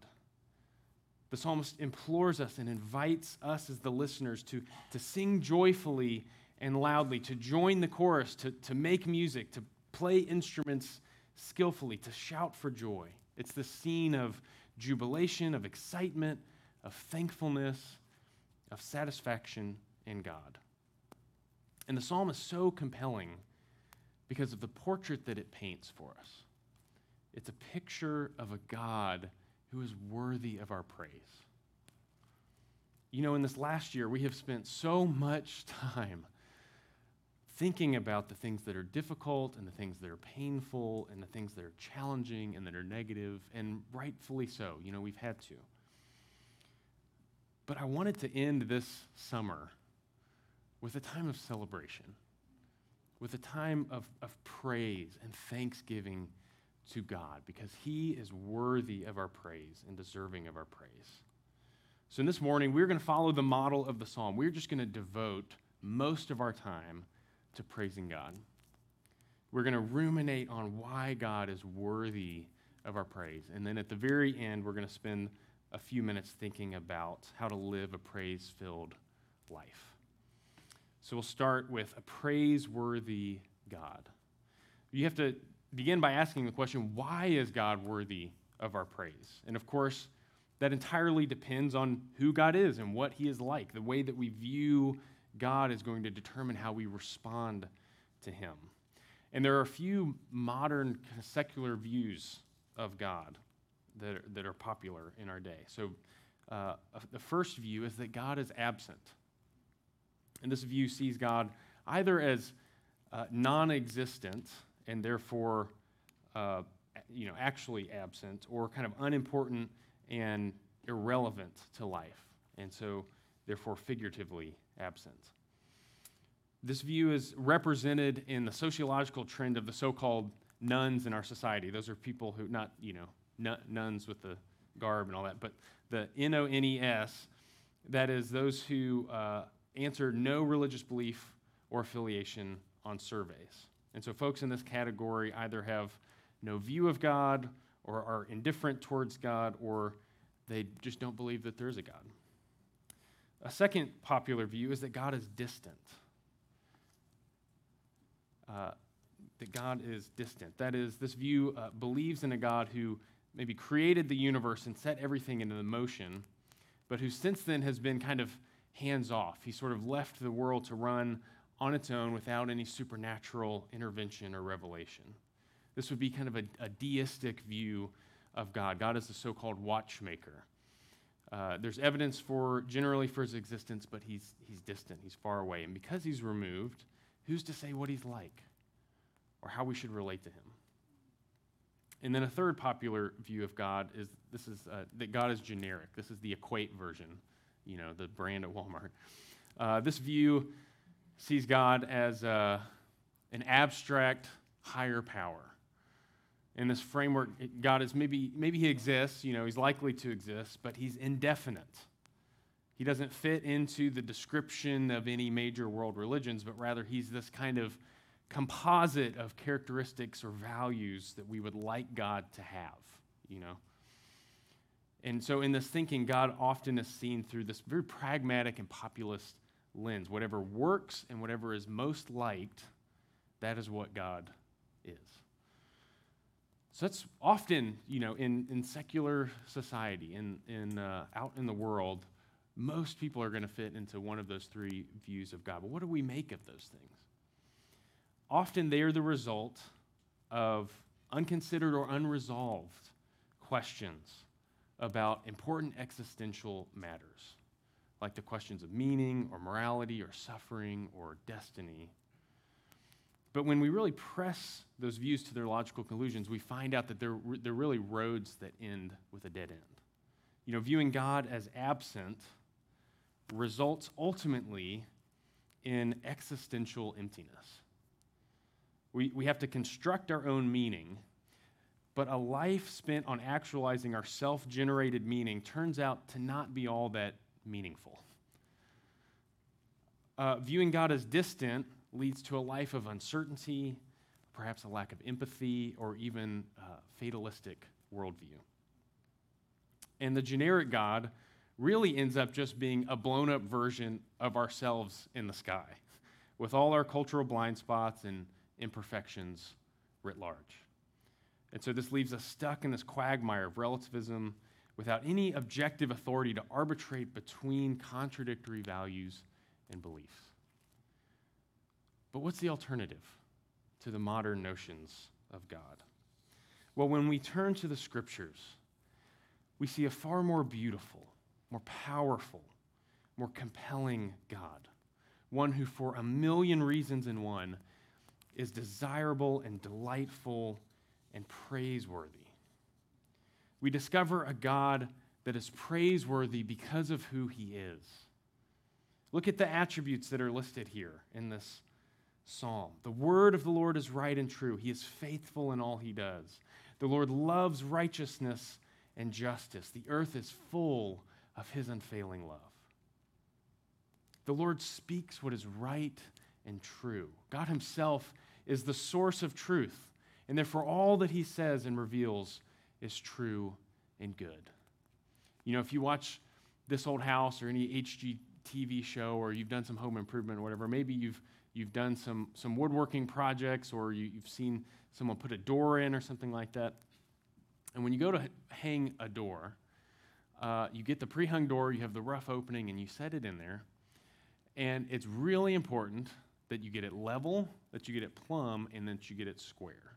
The psalmist implores us and invites us as the listeners to, to sing joyfully and loudly, to join the chorus, to, to make music, to play instruments skillfully, to shout for joy. It's the scene of jubilation, of excitement, of thankfulness, of satisfaction in God. And the psalm is so compelling because of the portrait that it paints for us. It's a picture of a God who is worthy of our praise. You know, in this last year, we have spent so much time thinking about the things that are difficult and the things that are painful and the things that are challenging and that are negative, and rightfully so. You know, we've had to. But I wanted to end this summer with a time of celebration, with a time of, of praise and thanksgiving to God, because He is worthy of our praise and deserving of our praise. So, in this morning, we're going to follow the model of the psalm. We're just going to devote most of our time to praising God. We're going to ruminate on why God is worthy of our praise. And then at the very end, we're going to spend a few minutes thinking about how to live a praise filled life. So we'll start with a praiseworthy God. You have to begin by asking the question why is God worthy of our praise? And of course, that entirely depends on who God is and what he is like. The way that we view God is going to determine how we respond to him. And there are a few modern secular views of God that are, that are popular in our day. So, uh, the first view is that God is absent. And this view sees God either as uh, non existent and therefore uh, you know, actually absent, or kind of unimportant and irrelevant to life, and so therefore figuratively absent. This view is represented in the sociological trend of the so called nones in our society. Those are people who, not, you know, nuns with the garb and all that, but the N O N E S, that is those who uh, answer no religious belief or affiliation on surveys. And so folks in this category either have no view of God or are indifferent towards God or they just don't believe that there is a God. A second popular view is that God is distant. Uh, that God is distant. That is, this view uh, believes in a God who maybe created the universe and set everything into motion, but who since then has been kind of hands off. He sort of left the world to run on its own without any supernatural intervention or revelation. This would be kind of a, a deistic view of God. God is the so called watchmaker. Uh, there's evidence for generally for his existence, but he's, he's distant, he's far away. And because he's removed, who's to say what he's like or how we should relate to him? And then a third popular view of God is this is uh, that God is generic. This is the equate version, you know, the brand at Walmart. Uh, this view sees God as uh, an abstract higher power. In this framework, God is maybe maybe he exists, you know, he's likely to exist, but he's indefinite. He doesn't fit into the description of any major world religions, but rather he's this kind of composite of characteristics or values that we would like God to have, you know. And so in this thinking, God often is seen through this very pragmatic and populist lens. Whatever works and whatever is most liked, that is what God is. So that's often, you know, in, in secular society, in, in, uh, out in the world, most people are going to fit into one of those three views of God. But what do we make of those things? Often they are the result of unconsidered or unresolved questions about important existential matters, like the questions of meaning or morality or suffering or destiny. But when we really press those views to their logical conclusions, we find out that they're, they're really roads that end with a dead end. You know, viewing God as absent results ultimately in existential emptiness. We, we have to construct our own meaning, but a life spent on actualizing our self generated meaning turns out to not be all that meaningful. Uh, viewing God as distant leads to a life of uncertainty, perhaps a lack of empathy, or even uh, fatalistic worldview. And the generic God really ends up just being a blown up version of ourselves in the sky, with all our cultural blind spots and imperfections writ large. And so this leaves us stuck in this quagmire of relativism without any objective authority to arbitrate between contradictory values and beliefs. But what's the alternative to the modern notions of God? Well, when we turn to the scriptures, we see a far more beautiful, more powerful, more compelling God. One who, for a million reasons in one, is desirable and delightful and praiseworthy. We discover a God that is praiseworthy because of who he is. Look at the attributes that are listed here in this psalm. The word of the Lord is right and true. He is faithful in all he does. The Lord loves righteousness and justice. The earth is full of his unfailing love. The Lord speaks what is right and true. God himself is the source of truth, and therefore all that he says and reveals is true and good. You know, if you watch this old house or any HGTV show or you've done some home improvement or whatever, maybe you've you've done some some woodworking projects or you, you've seen someone put a door in or something like that. And when you go to hang a door, uh, you get the pre-hung door, you have the rough opening, and you set it in there. And it's really important that you get it level, that you get it plumb, and that you get it square.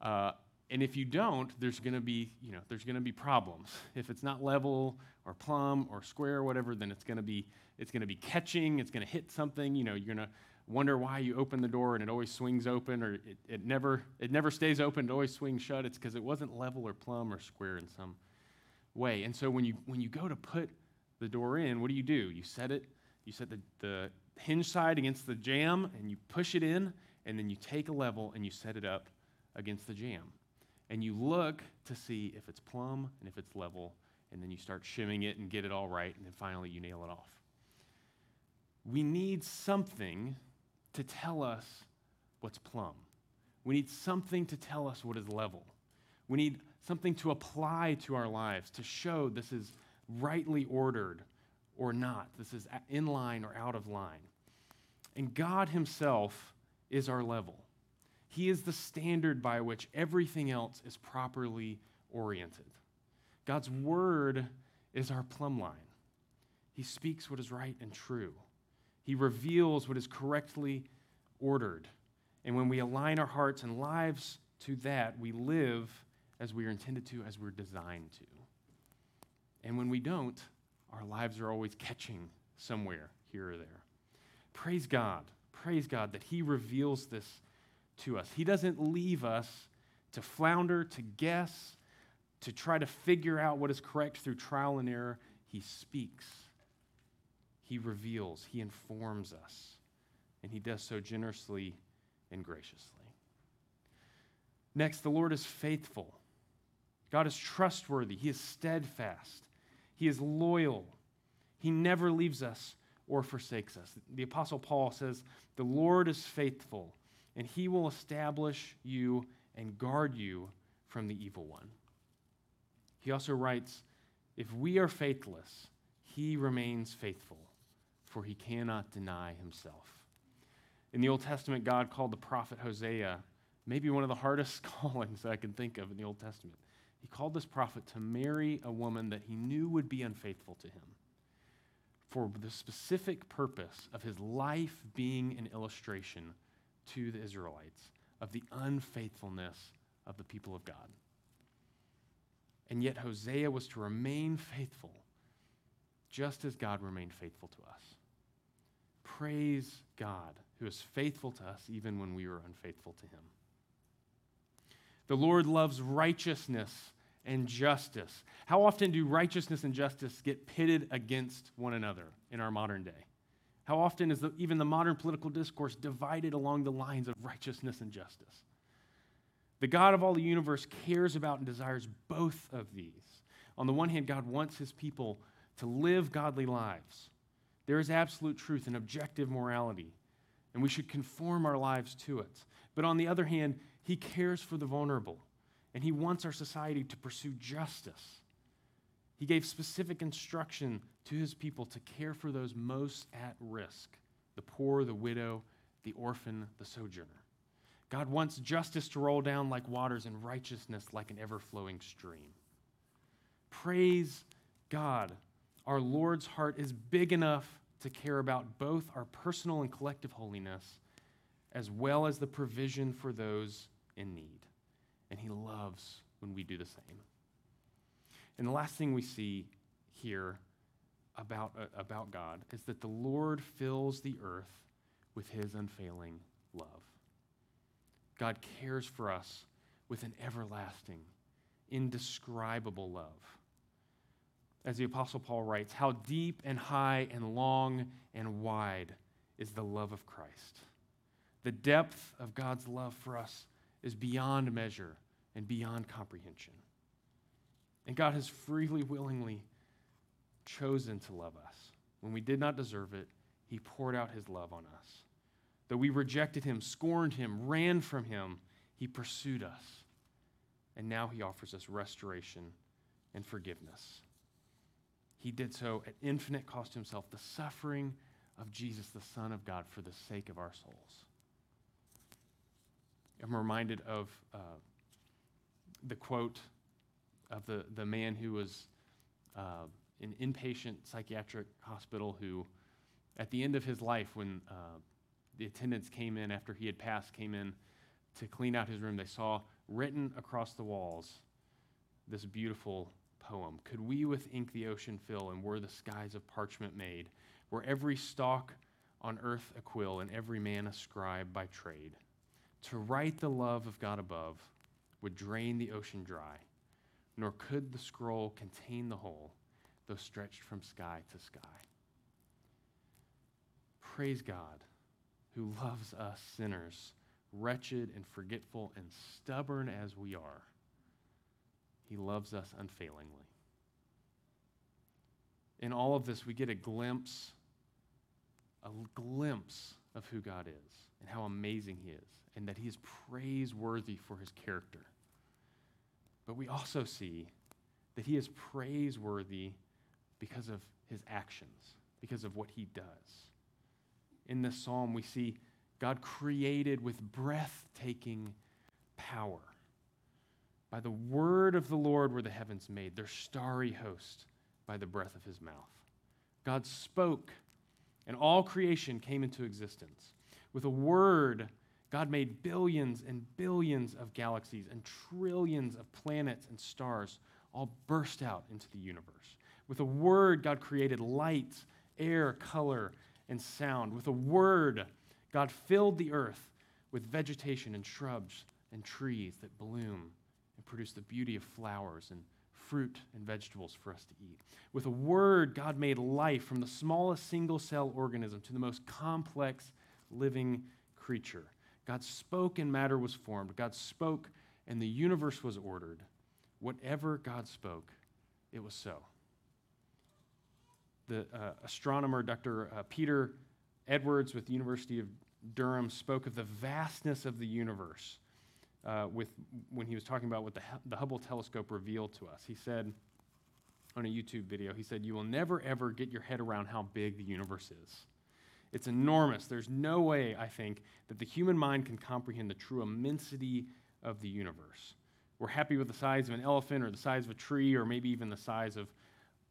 Uh, and if you don't, there's going to be, you know, there's going to be problems. If it's not level or plumb or square or whatever, then it's going to be, it's going to be catching. It's going to hit something. You know, you're going to wonder why you open the door and it always swings open, or it, it never, it never stays open. It always swings shut. It's because it wasn't level or plumb or square in some way. And so when you when you go to put the door in, what do you do? You set it. You set the, the hinge side against the jamb, and you push it in, and then you take a level and you set it up against the jamb and you look to see if it's plumb and if it's level, and then you start shimming it and get it all right, and then finally you nail it off. We need something to tell us what's plumb. We need something to tell us what is level. We need something to apply to our lives to show this is rightly ordered or not, this is in line or out of line. And God Himself is our level. He is the standard by which everything else is properly oriented. God's word is our plumb line. He speaks what is right and true. He reveals what is correctly ordered. And when we align our hearts and lives to that, we live as we are intended to, as we're designed to. And when we don't, our lives are always catching somewhere here or there. Praise God. Praise God that He reveals this to us. He doesn't leave us to flounder, to guess, to try to figure out what is correct through trial and error. He speaks, He reveals, He informs us, and He does so generously and graciously. Next, the Lord is faithful. God is trustworthy. He is steadfast. He is loyal. He never leaves us or forsakes us. The Apostle Paul says, The Lord is faithful, and he will establish you and guard you from the evil one. He also writes, If we are faithless, he remains faithful, for he cannot deny himself. In the Old Testament, God called the prophet Hosea maybe one of the hardest callings that I can think of in the Old Testament. He called this prophet to marry a woman that he knew would be unfaithful to him for the specific purpose of his life being an illustration to the Israelites of the unfaithfulness of the people of God. And yet, Hosea was to remain faithful just as God remained faithful to us. Praise God, who is faithful to us even when we were unfaithful to him. The Lord loves righteousness and justice. How often do righteousness and justice get pitted against one another in our modern day? How often is the, even the modern political discourse divided along the lines of righteousness and justice? The God of all the universe cares about and desires both of these. On the one hand, God wants his people to live godly lives. There is absolute truth and objective morality, and we should conform our lives to it. But on the other hand, he cares for the vulnerable, and he wants our society to pursue justice. He gave specific instruction to his people to care for those most at risk the poor, the widow, the orphan, the sojourner. God wants justice to roll down like waters and righteousness like an ever flowing stream. Praise God. Our Lord's heart is big enough to care about both our personal and collective holiness, as well as the provision for those in need. And He loves when we do the same. And the last thing we see here about, uh, about God is that the Lord fills the earth with His unfailing love. God cares for us with an everlasting, indescribable love. As the Apostle Paul writes, how deep and high and long and wide is the love of Christ. The depth of God's love for us is beyond measure and beyond comprehension. And God has freely, willingly chosen to love us. When we did not deserve it, He poured out His love on us. Though we rejected Him, scorned Him, ran from Him, He pursued us. And now He offers us restoration and forgiveness. He did so at infinite cost to Himself, the suffering of Jesus, the Son of God, for the sake of our souls. I'm reminded of uh, the quote of the, the man who was uh, in inpatient psychiatric hospital who, at the end of his life, when uh, the attendants came in after he had passed, came in to clean out his room, they saw written across the walls this beautiful poem. Could we with ink the ocean fill, and were the skies of parchment made, were every stalk on earth a quill, and every man a scribe by trade? To write the love of God above would drain the ocean dry, nor could the scroll contain the whole, though stretched from sky to sky. Praise God, who loves us sinners, wretched and forgetful and stubborn as we are. He loves us unfailingly. In all of this, we get a glimpse, a glimpse of who God is and how amazing He is, and that He is praiseworthy for His character. But we also see that He is praiseworthy because of His actions, because of what He does. In this psalm, we see God created with breathtaking power. By the word of the Lord were the heavens made, their starry host by the breath of his mouth. God spoke, and all creation came into existence. With a word, God made billions and billions of galaxies and trillions of planets and stars all burst out into the universe. With a word, God created light, air, color, and sound. With a word, God filled the earth with vegetation and shrubs and trees that bloom and produce the beauty of flowers and fruit and vegetables for us to eat. With a word, God made life from the smallest single cell organism to the most complex living creature. God spoke and matter was formed. God spoke and the universe was ordered. Whatever God spoke, it was so. The uh, astronomer, Dr. Uh, Peter Edwards with the University of Durham, spoke of the vastness of the universe uh, with, when he was talking about what the, the Hubble telescope revealed to us. He said on a YouTube video, he said, You will never ever get your head around how big the universe is. It's enormous. There's no way, I think, that the human mind can comprehend the true immensity of the universe. We're happy with the size of an elephant or the size of a tree or maybe even the size of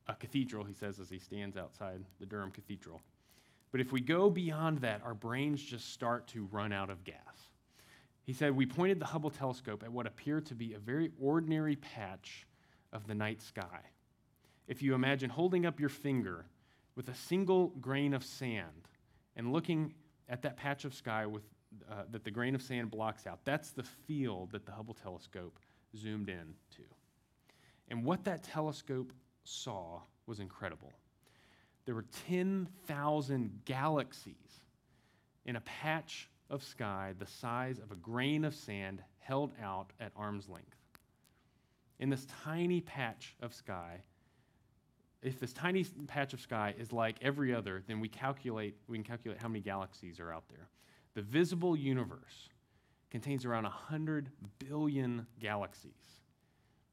a cathedral, he says as he stands outside the Durham Cathedral. But if we go beyond that, our brains just start to run out of gas. He said, We pointed the Hubble telescope at what appeared to be a very ordinary patch of the night sky. If you imagine holding up your finger with a single grain of sand and looking at that patch of sky with, uh, that the grain of sand blocks out, that's the field that the Hubble telescope zoomed in to. And what that telescope saw was incredible. There were 10,000 galaxies in a patch of sky the size of a grain of sand held out at arm's length. In this tiny patch of sky, if this tiny patch of sky is like every other, then we calculate we can calculate how many galaxies are out there. The visible universe contains around 100 billion galaxies.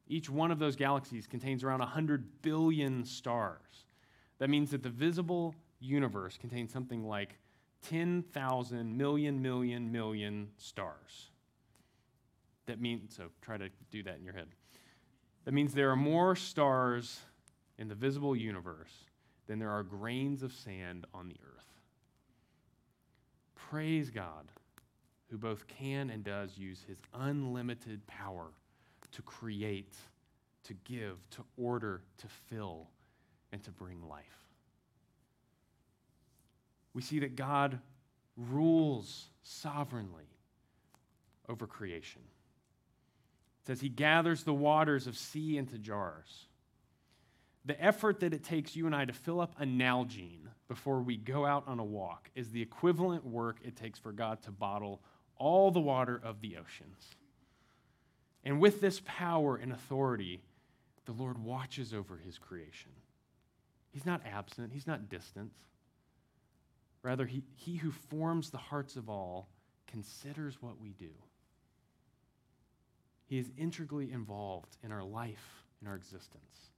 Each one of those galaxies contains around 100 billion stars. That means that the visible universe contains something like 10,000 million, million, million stars. That means, so try to do that in your head. That means there are more stars in the visible universe than there are grains of sand on the earth. Praise God, who both can and does use his unlimited power to create, to give, to order, to fill, and to bring life. We see that God rules sovereignly over creation. It says he gathers the waters of sea into jars. The effort that it takes you and I to fill up a Nalgene before we go out on a walk is the equivalent work it takes for God to bottle all the water of the oceans. And with this power and authority, the Lord watches over his creation. He's not absent, he's not distant. Rather, he, he who forms the hearts of all considers what we do. He is integrally involved in our life, in our existence.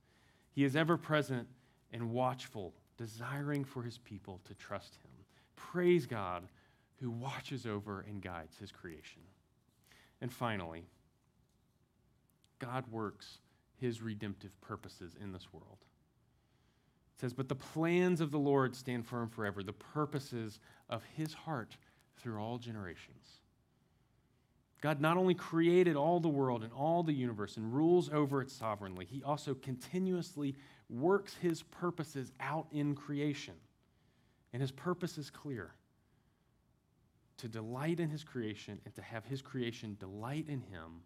He is ever present and watchful, desiring for his people to trust him. Praise God who watches over and guides his creation. And finally, God works his redemptive purposes in this world. It says, But the plans of the Lord stand firm forever, the purposes of his heart through all generations. God not only created all the world and all the universe and rules over it sovereignly, he also continuously works his purposes out in creation. And his purpose is clear to delight in his creation and to have his creation delight in him,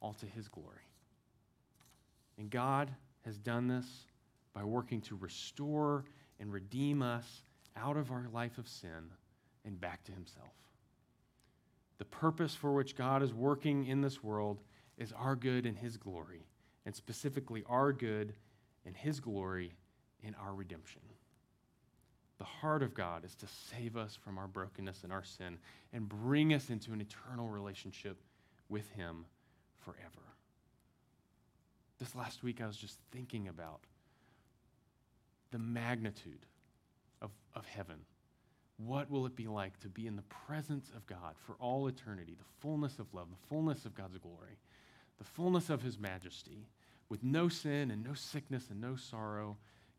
all to his glory. And God has done this by working to restore and redeem us out of our life of sin and back to himself. The purpose for which God is working in this world is our good and his glory, and specifically our good and his glory in our redemption. The heart of God is to save us from our brokenness and our sin and bring us into an eternal relationship with him forever. This last week, I was just thinking about the magnitude of, of heaven. What will it be like to be in the presence of God for all eternity? The fullness of love, the fullness of God's glory, the fullness of his majesty, with no sin and no sickness and no sorrow,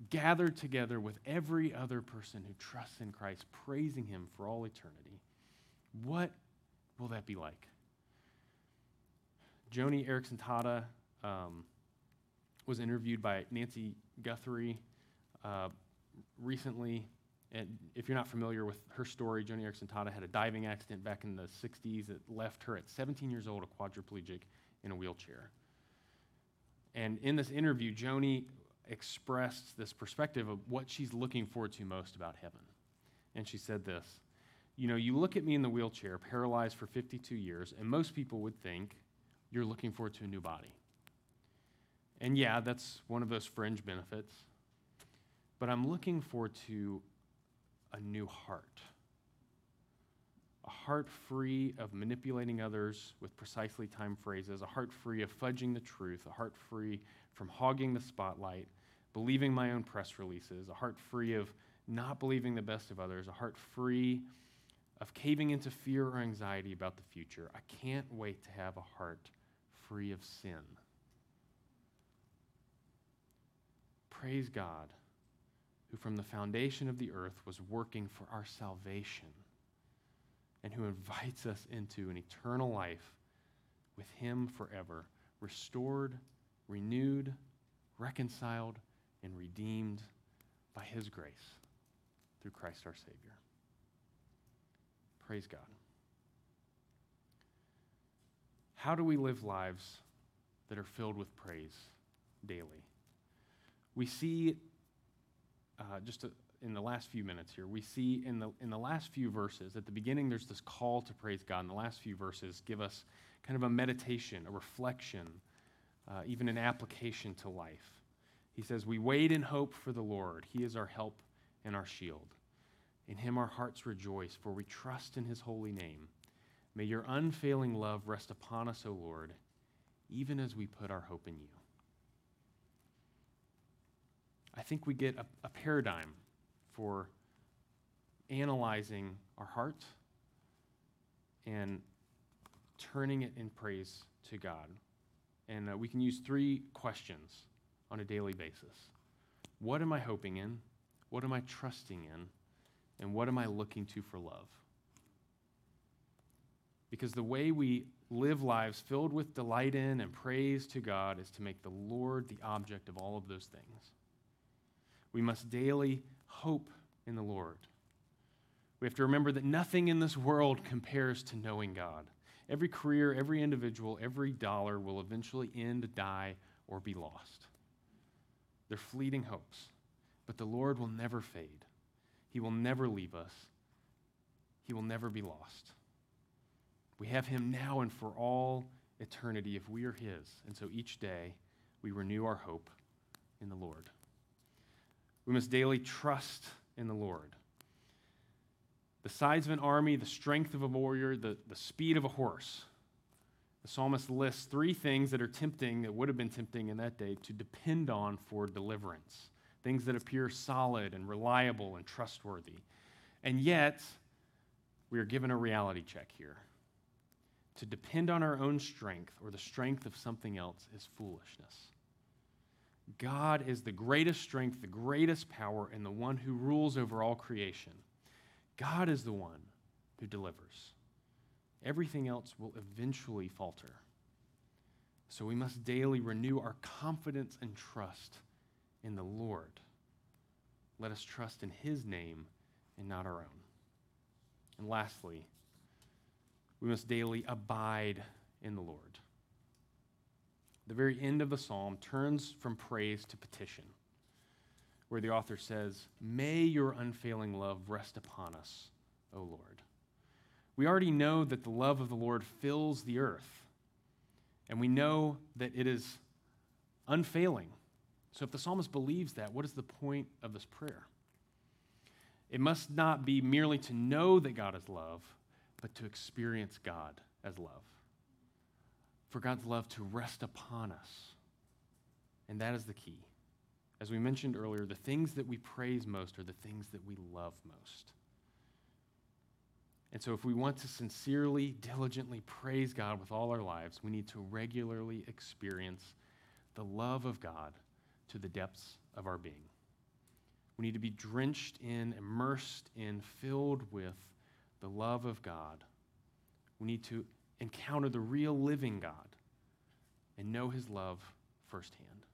gathered together with every other person who trusts in Christ, praising him for all eternity. What will that be like? Joni Eareckson Tada um, was interviewed by Nancy Guthrie uh, recently. And if you're not familiar with her story, Joni Eareckson Tada had a diving accident back in the 60s that left her at 17 years old, a quadriplegic, in a wheelchair. And in this interview, Joni expressed this perspective of what she's looking forward to most about heaven. And she said this You know, you look at me in the wheelchair, paralyzed for 52 years, and most people would think you're looking forward to a new body. And yeah, that's one of those fringe benefits. But I'm looking forward to a new heart. A heart free of manipulating others with precisely timed phrases, a heart free of fudging the truth, a heart free from hogging the spotlight, believing my own press releases, a heart free of not believing the best of others, a heart free of caving into fear or anxiety about the future. I can't wait to have a heart free of sin. Praise God, who from the foundation of the earth was working for our salvation and who invites us into an eternal life with Him forever, restored, renewed, reconciled, and redeemed by His grace through Christ our Savior. Praise God. How do we live lives that are filled with praise daily? We see, uh, just to, in the last few minutes here, we see in the, in the last few verses, at the beginning, there's this call to praise God. And the last few verses give us kind of a meditation, a reflection, uh, even an application to life. He says, We wait in hope for the Lord. He is our help and our shield. In him our hearts rejoice, for we trust in his holy name. May your unfailing love rest upon us, O Lord, even as we put our hope in you. I think we get a, a paradigm for analyzing our heart and turning it in praise to God. And uh, we can use three questions on a daily basis What am I hoping in? What am I trusting in? And what am I looking to for love? Because the way we live lives filled with delight in and praise to God is to make the Lord the object of all of those things. We must daily hope in the Lord. We have to remember that nothing in this world compares to knowing God. Every career, every individual, every dollar will eventually end, die, or be lost. They're fleeting hopes, but the Lord will never fade. He will never leave us, He will never be lost. We have Him now and for all eternity if we are His. And so each day we renew our hope in the Lord. We must daily trust in the Lord. The size of an army, the strength of a warrior, the, the speed of a horse. The psalmist lists three things that are tempting, that would have been tempting in that day, to depend on for deliverance. Things that appear solid and reliable and trustworthy. And yet, we are given a reality check here. To depend on our own strength or the strength of something else is foolishness. God is the greatest strength, the greatest power, and the one who rules over all creation. God is the one who delivers. Everything else will eventually falter. So we must daily renew our confidence and trust in the Lord. Let us trust in His name and not our own. And lastly, we must daily abide in the Lord. The very end of the psalm turns from praise to petition, where the author says, May your unfailing love rest upon us, O Lord. We already know that the love of the Lord fills the earth, and we know that it is unfailing. So if the psalmist believes that, what is the point of this prayer? It must not be merely to know that God is love, but to experience God as love. For God's love to rest upon us. And that is the key. As we mentioned earlier, the things that we praise most are the things that we love most. And so, if we want to sincerely, diligently praise God with all our lives, we need to regularly experience the love of God to the depths of our being. We need to be drenched in, immersed in, filled with the love of God We need to encounter the real living God and know his love firsthand.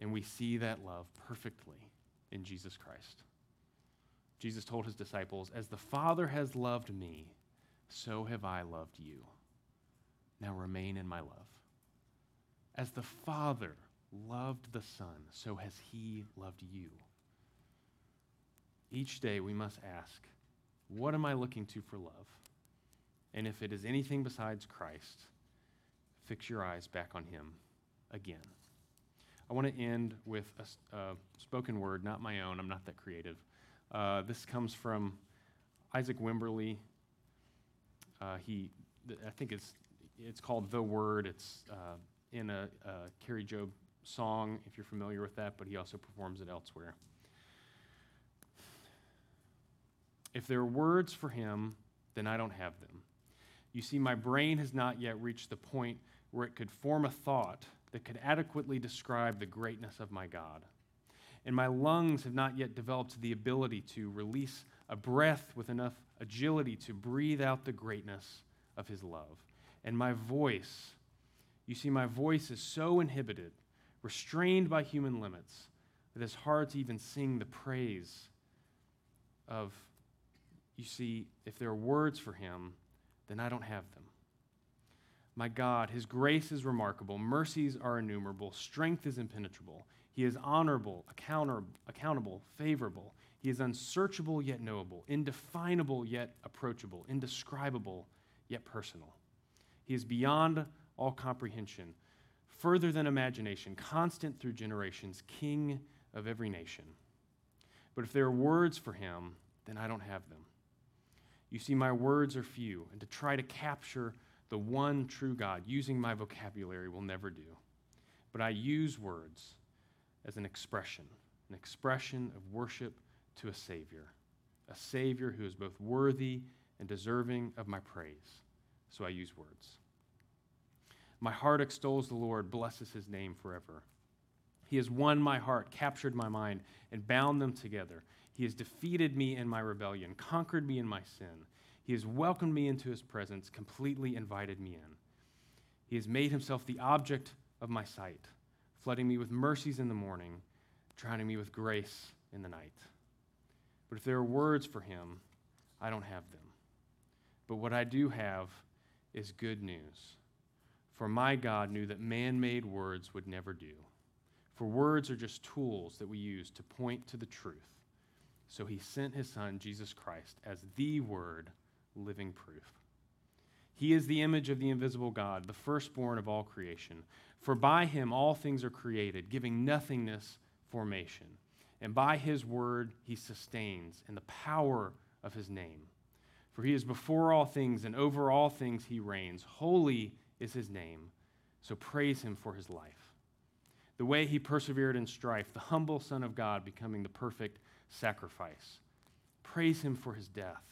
And we see that love perfectly in Jesus Christ. Jesus told his disciples, As the Father has loved me, so have I loved you. Now remain in my love. As the Father loved the Son, so has he loved you. Each day we must ask, What am I looking to for love? And if it is anything besides Christ, fix your eyes back on him again. I want to end with a a spoken word, not my own. I'm not that creative. Uh, this comes from Isaac Wimberly. Uh, he, th- I think it's it's called The Word. It's uh, in a, a Kari Jobe song, if you're familiar with that, but he also performs it elsewhere. If there are words for him, then I don't have them. You see, my brain has not yet reached the point where it could form a thought that could adequately describe the greatness of my God. And my lungs have not yet developed the ability to release a breath with enough agility to breathe out the greatness of his love. And my voice, you see, my voice is so inhibited, restrained by human limits, that it's hard to even sing the praise of, you see, if there are words for him, then I don't have them. My God, his grace is remarkable, mercies are innumerable, strength is impenetrable. He is honorable, accountable, favorable. He is unsearchable yet knowable, indefinable yet approachable, indescribable yet personal. He is beyond all comprehension, further than imagination, constant through generations, king of every nation. But if there are words for him, then I don't have them. You see, my words are few, and to try to capture the one true God using my vocabulary will never do. But I use words as an expression, an expression of worship to a Savior, a Savior who is both worthy and deserving of my praise. So I use words. My heart extols the Lord, blesses his name forever. He has won my heart, captured my mind, and bound them together. He has defeated me in my rebellion, conquered me in my sin. He has welcomed me into his presence, completely invited me in. He has made himself the object of my sight, flooding me with mercies in the morning, drowning me with grace in the night. But if there are words for him, I don't have them. But what I do have is good news. For my God knew that man made words would never do. For words are just tools that we use to point to the truth. So he sent his son, Jesus Christ, as the Word, living proof. He is the image of the invisible God, the firstborn of all creation. For by him all things are created, giving nothingness formation. And by his word he sustains in the power of his name. For he is before all things, and over all things he reigns. Holy is his name. So praise him for his life. The way he persevered in strife, the humble Son of God becoming the perfect sacrifice. Praise him for his death,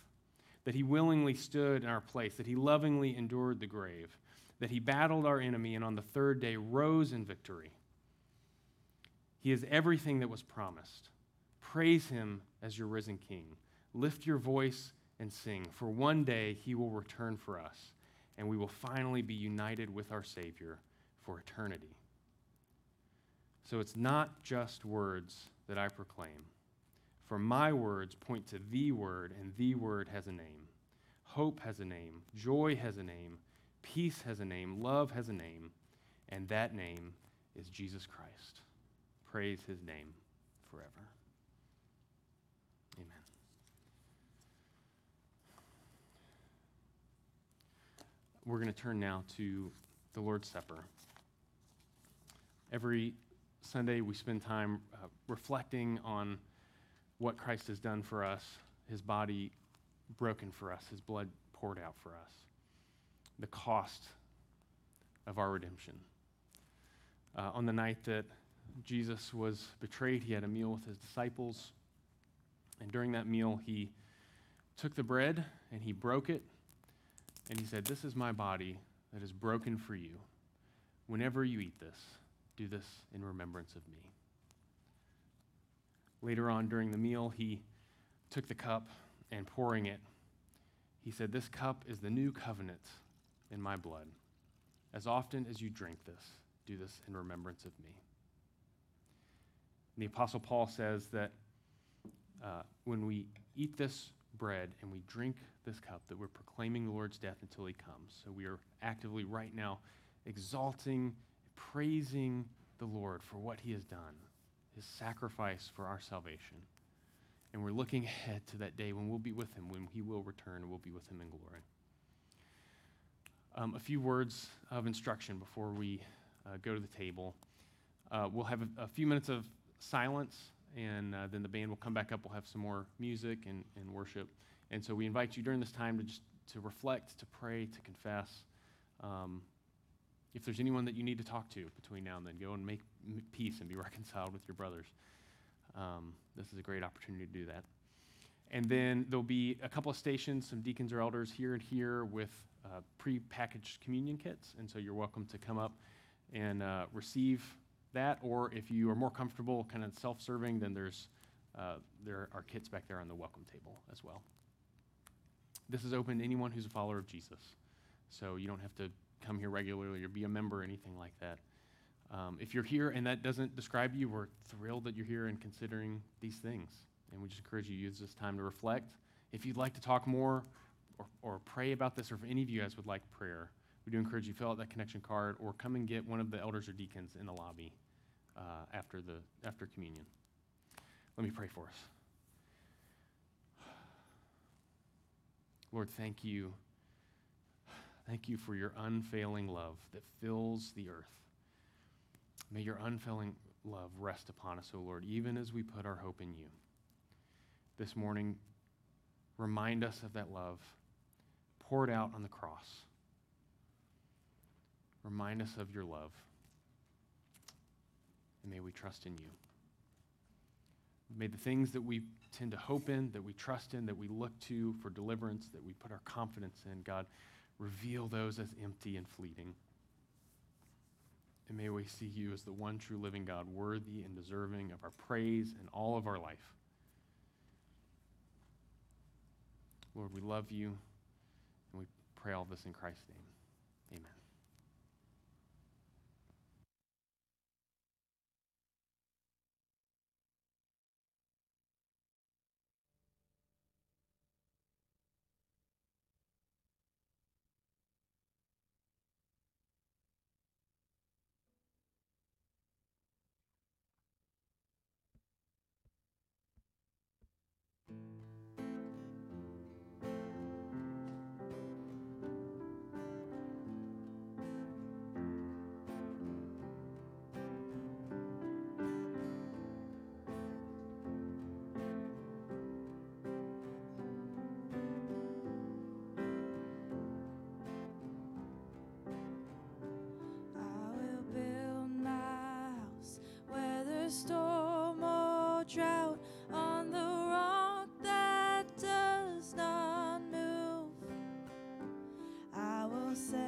that he willingly stood in our place, that he lovingly endured the grave, that he battled our enemy and on the third day rose in victory. He is everything that was promised. Praise him as your risen king. Lift your voice and sing, for one day he will return for us, and we will finally be united with our Savior for eternity. So it's not just words that I proclaim. For my words point to the word, and the word has a name. Hope has a name. Joy has a name. Peace has a name. Love has a name. And that name is Jesus Christ. Praise his name forever. Amen. We're going to turn now to the Lord's Supper. Every Sunday, we spend time uh, reflecting on what Christ has done for us, his body broken for us, his blood poured out for us, the cost of our redemption. Uh, on the night that Jesus was betrayed, he had a meal with his disciples. And during that meal, he took the bread and he broke it. And he said, This is my body that is broken for you. Whenever you eat this, do this in remembrance of me. Later on during the meal, he took the cup and pouring it, He said, This cup is the new covenant in my blood. As often as you drink this, do this in remembrance of me. And the Apostle Paul says that uh, when we eat this bread and we drink this cup, that we're proclaiming the Lord's death until he comes. So we are actively right now exalting, praising the Lord for what he has done, his sacrifice for our salvation. And we're looking ahead to that day when we'll be with him, when he will return and we'll be with him in glory. Um, a few words of instruction before we uh, go to the table. Uh, we'll have a, a few minutes of silence, and uh, then the band will come back up. We'll have some more music and, and worship. And so we invite you during this time to just to reflect, to pray, to confess. Um, if there's anyone that you need to talk to between now and then, go and make peace and be reconciled with your brothers. Um, this is a great opportunity to do that. And then there'll be a couple of stations, some deacons or elders here and here with uh, pre-packaged communion kits, and so you're welcome to come up and uh, receive that. Or if you are more comfortable, kind of self-serving, then there's uh, there are kits back there on the welcome table as well. This is open to anyone who's a follower of Jesus, so you don't have to come here regularly or be a member or anything like that. Um, if you're here and that doesn't describe you, we're thrilled that you're here and considering these things. And we just encourage you to use this time to reflect. If you'd like to talk more or, or pray about this, or if any of you guys would like prayer, we do encourage you to fill out that connection card or come and get one of the elders or deacons in the lobby uh, after, the, after communion. Let me pray for us. Lord, thank you. Thank you for your unfailing love that fills the earth. May your unfailing love rest upon us, O Lord, even as we put our hope in you. This morning, remind us of that love poured out on the cross. Remind us of your love. And may we trust in you. May the things that we tend to hope in, that we trust in, that we look to for deliverance, that we put our confidence in, God, reveal those as empty and fleeting. And may we see you as the one true living God, worthy and deserving of our praise and all of our life. Lord, we love you, and we pray all this in Christ's name. Storm or drought, on the rock that does not move. I will set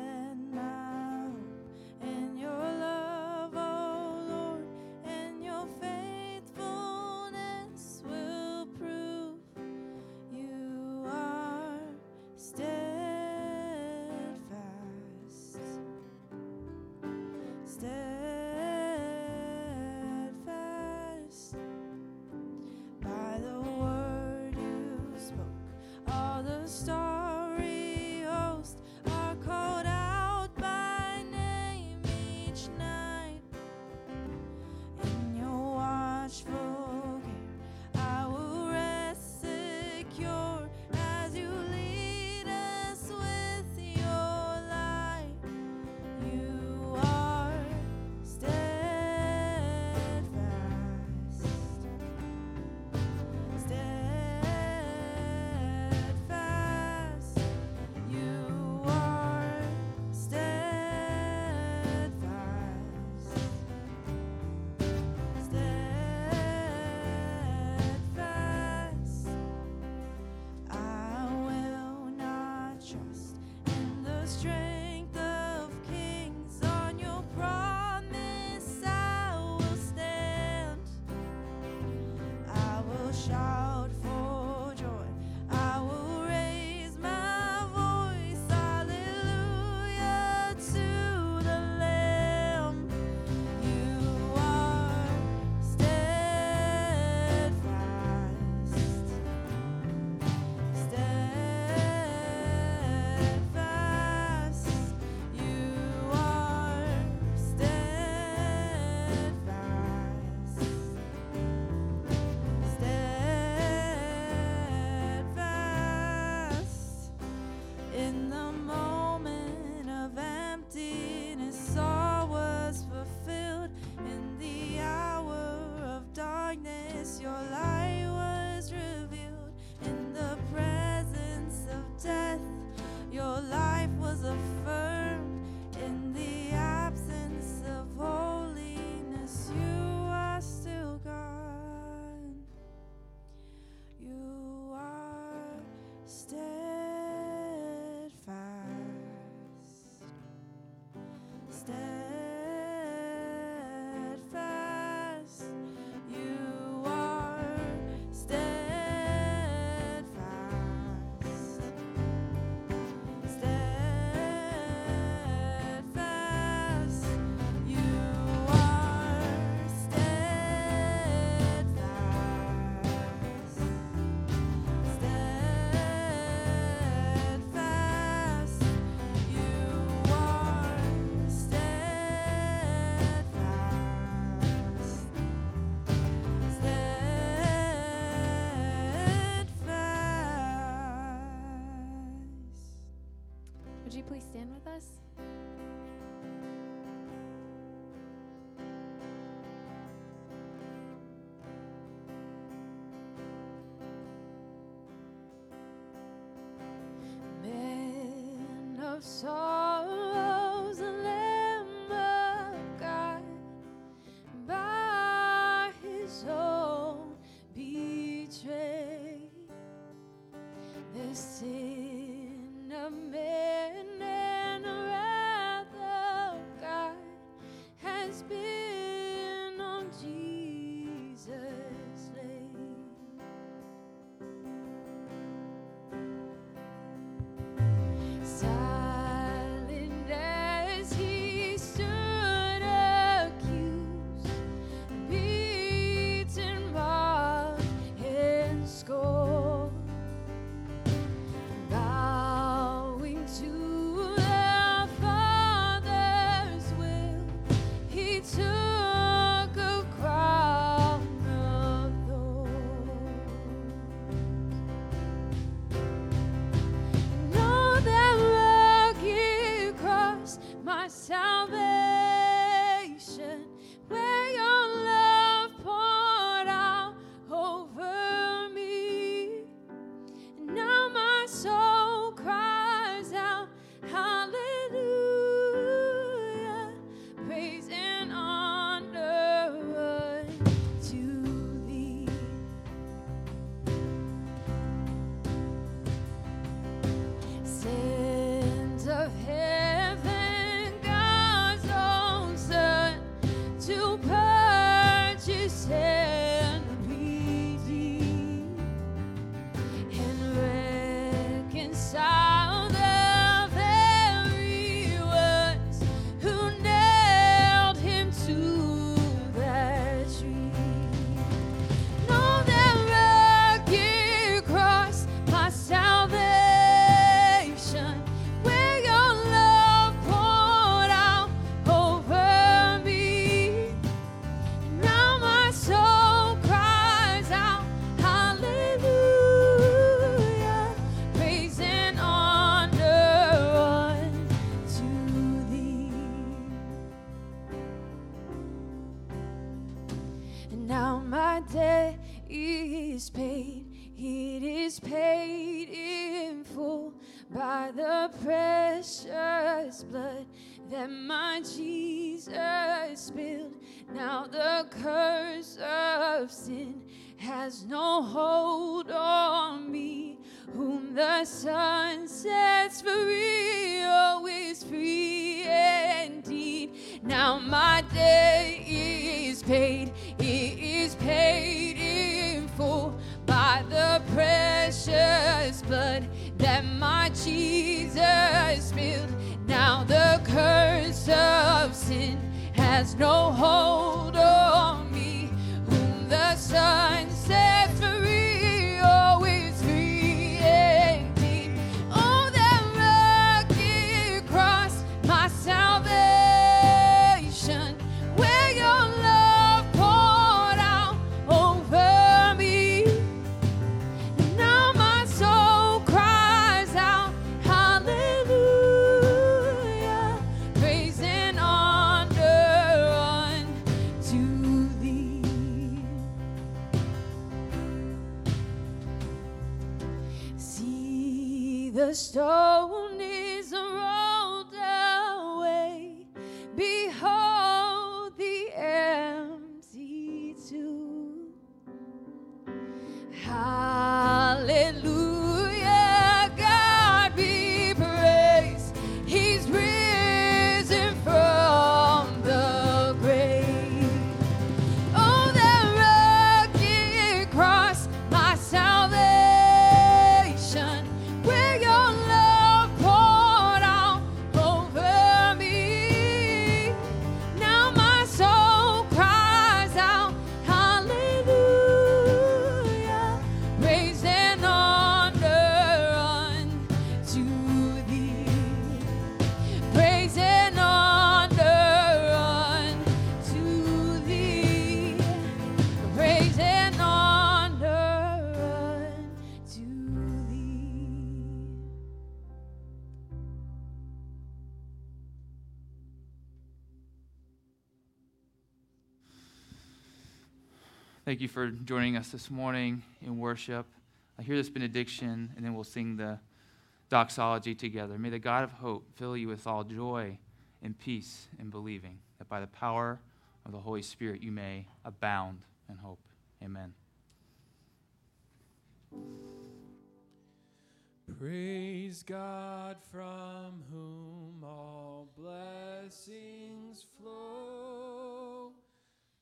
stand with us? Men of sorrows, Lamb of God, by His own betrayed. The curse of sin has no hold on me. Whom the Son sets free, oh, free indeed. Now my day is paid, it is paid in full by the precious blood that my Jesus spilled. Now the curse of sin has no hold on sun Thank you for joining us this morning in worship. I hear this benediction, and then we'll sing the doxology together. May the God of hope fill you with all joy and peace in believing, that by the power of the Holy Spirit you may abound in hope. Amen. Praise God from whom all blessings flow.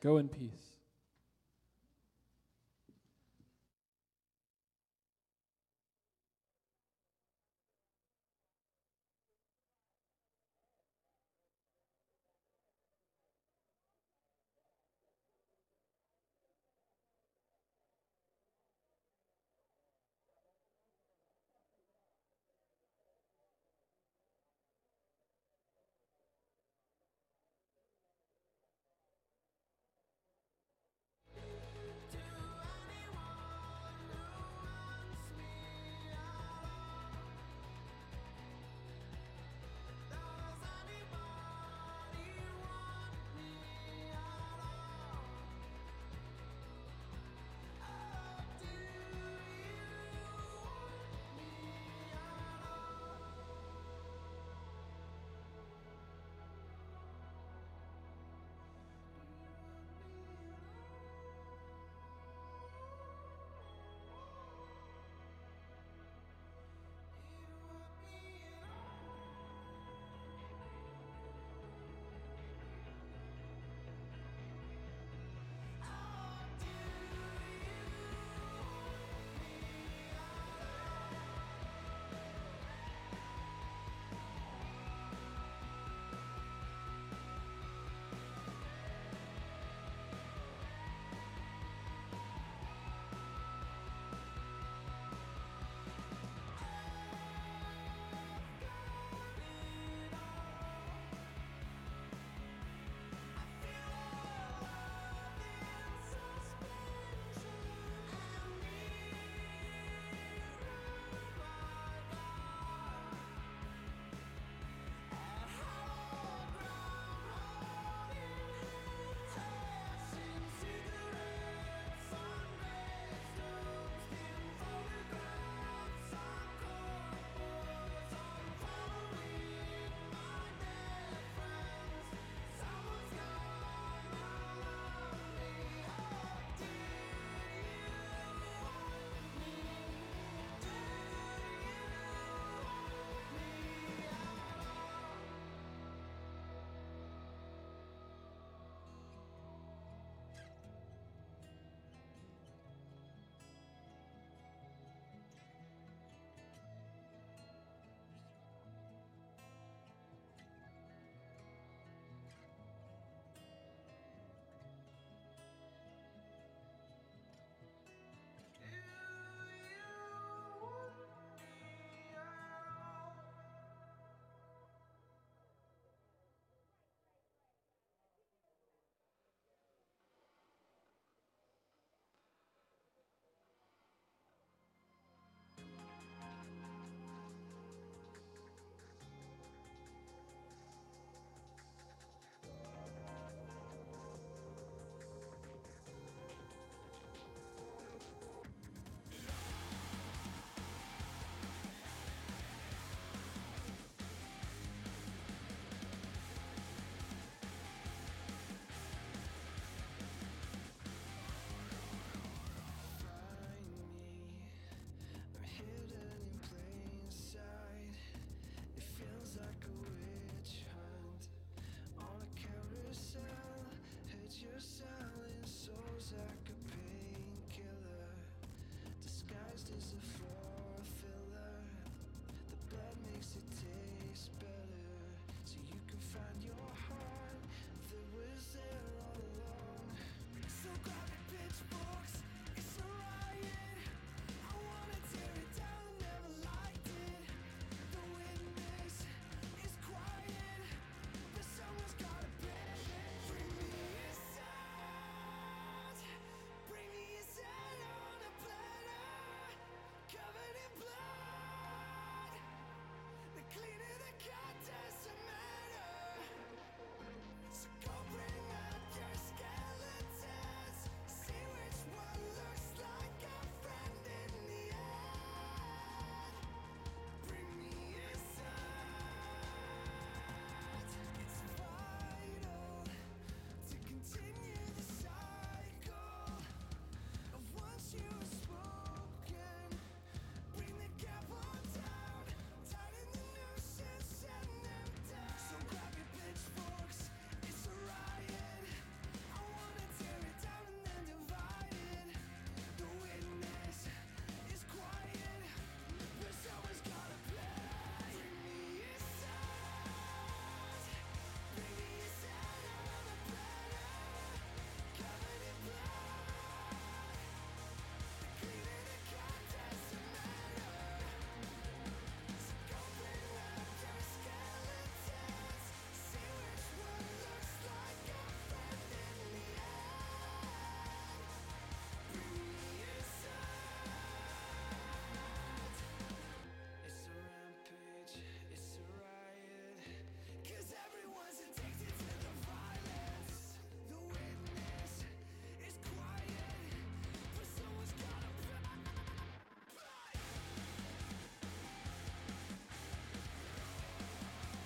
Go in peace.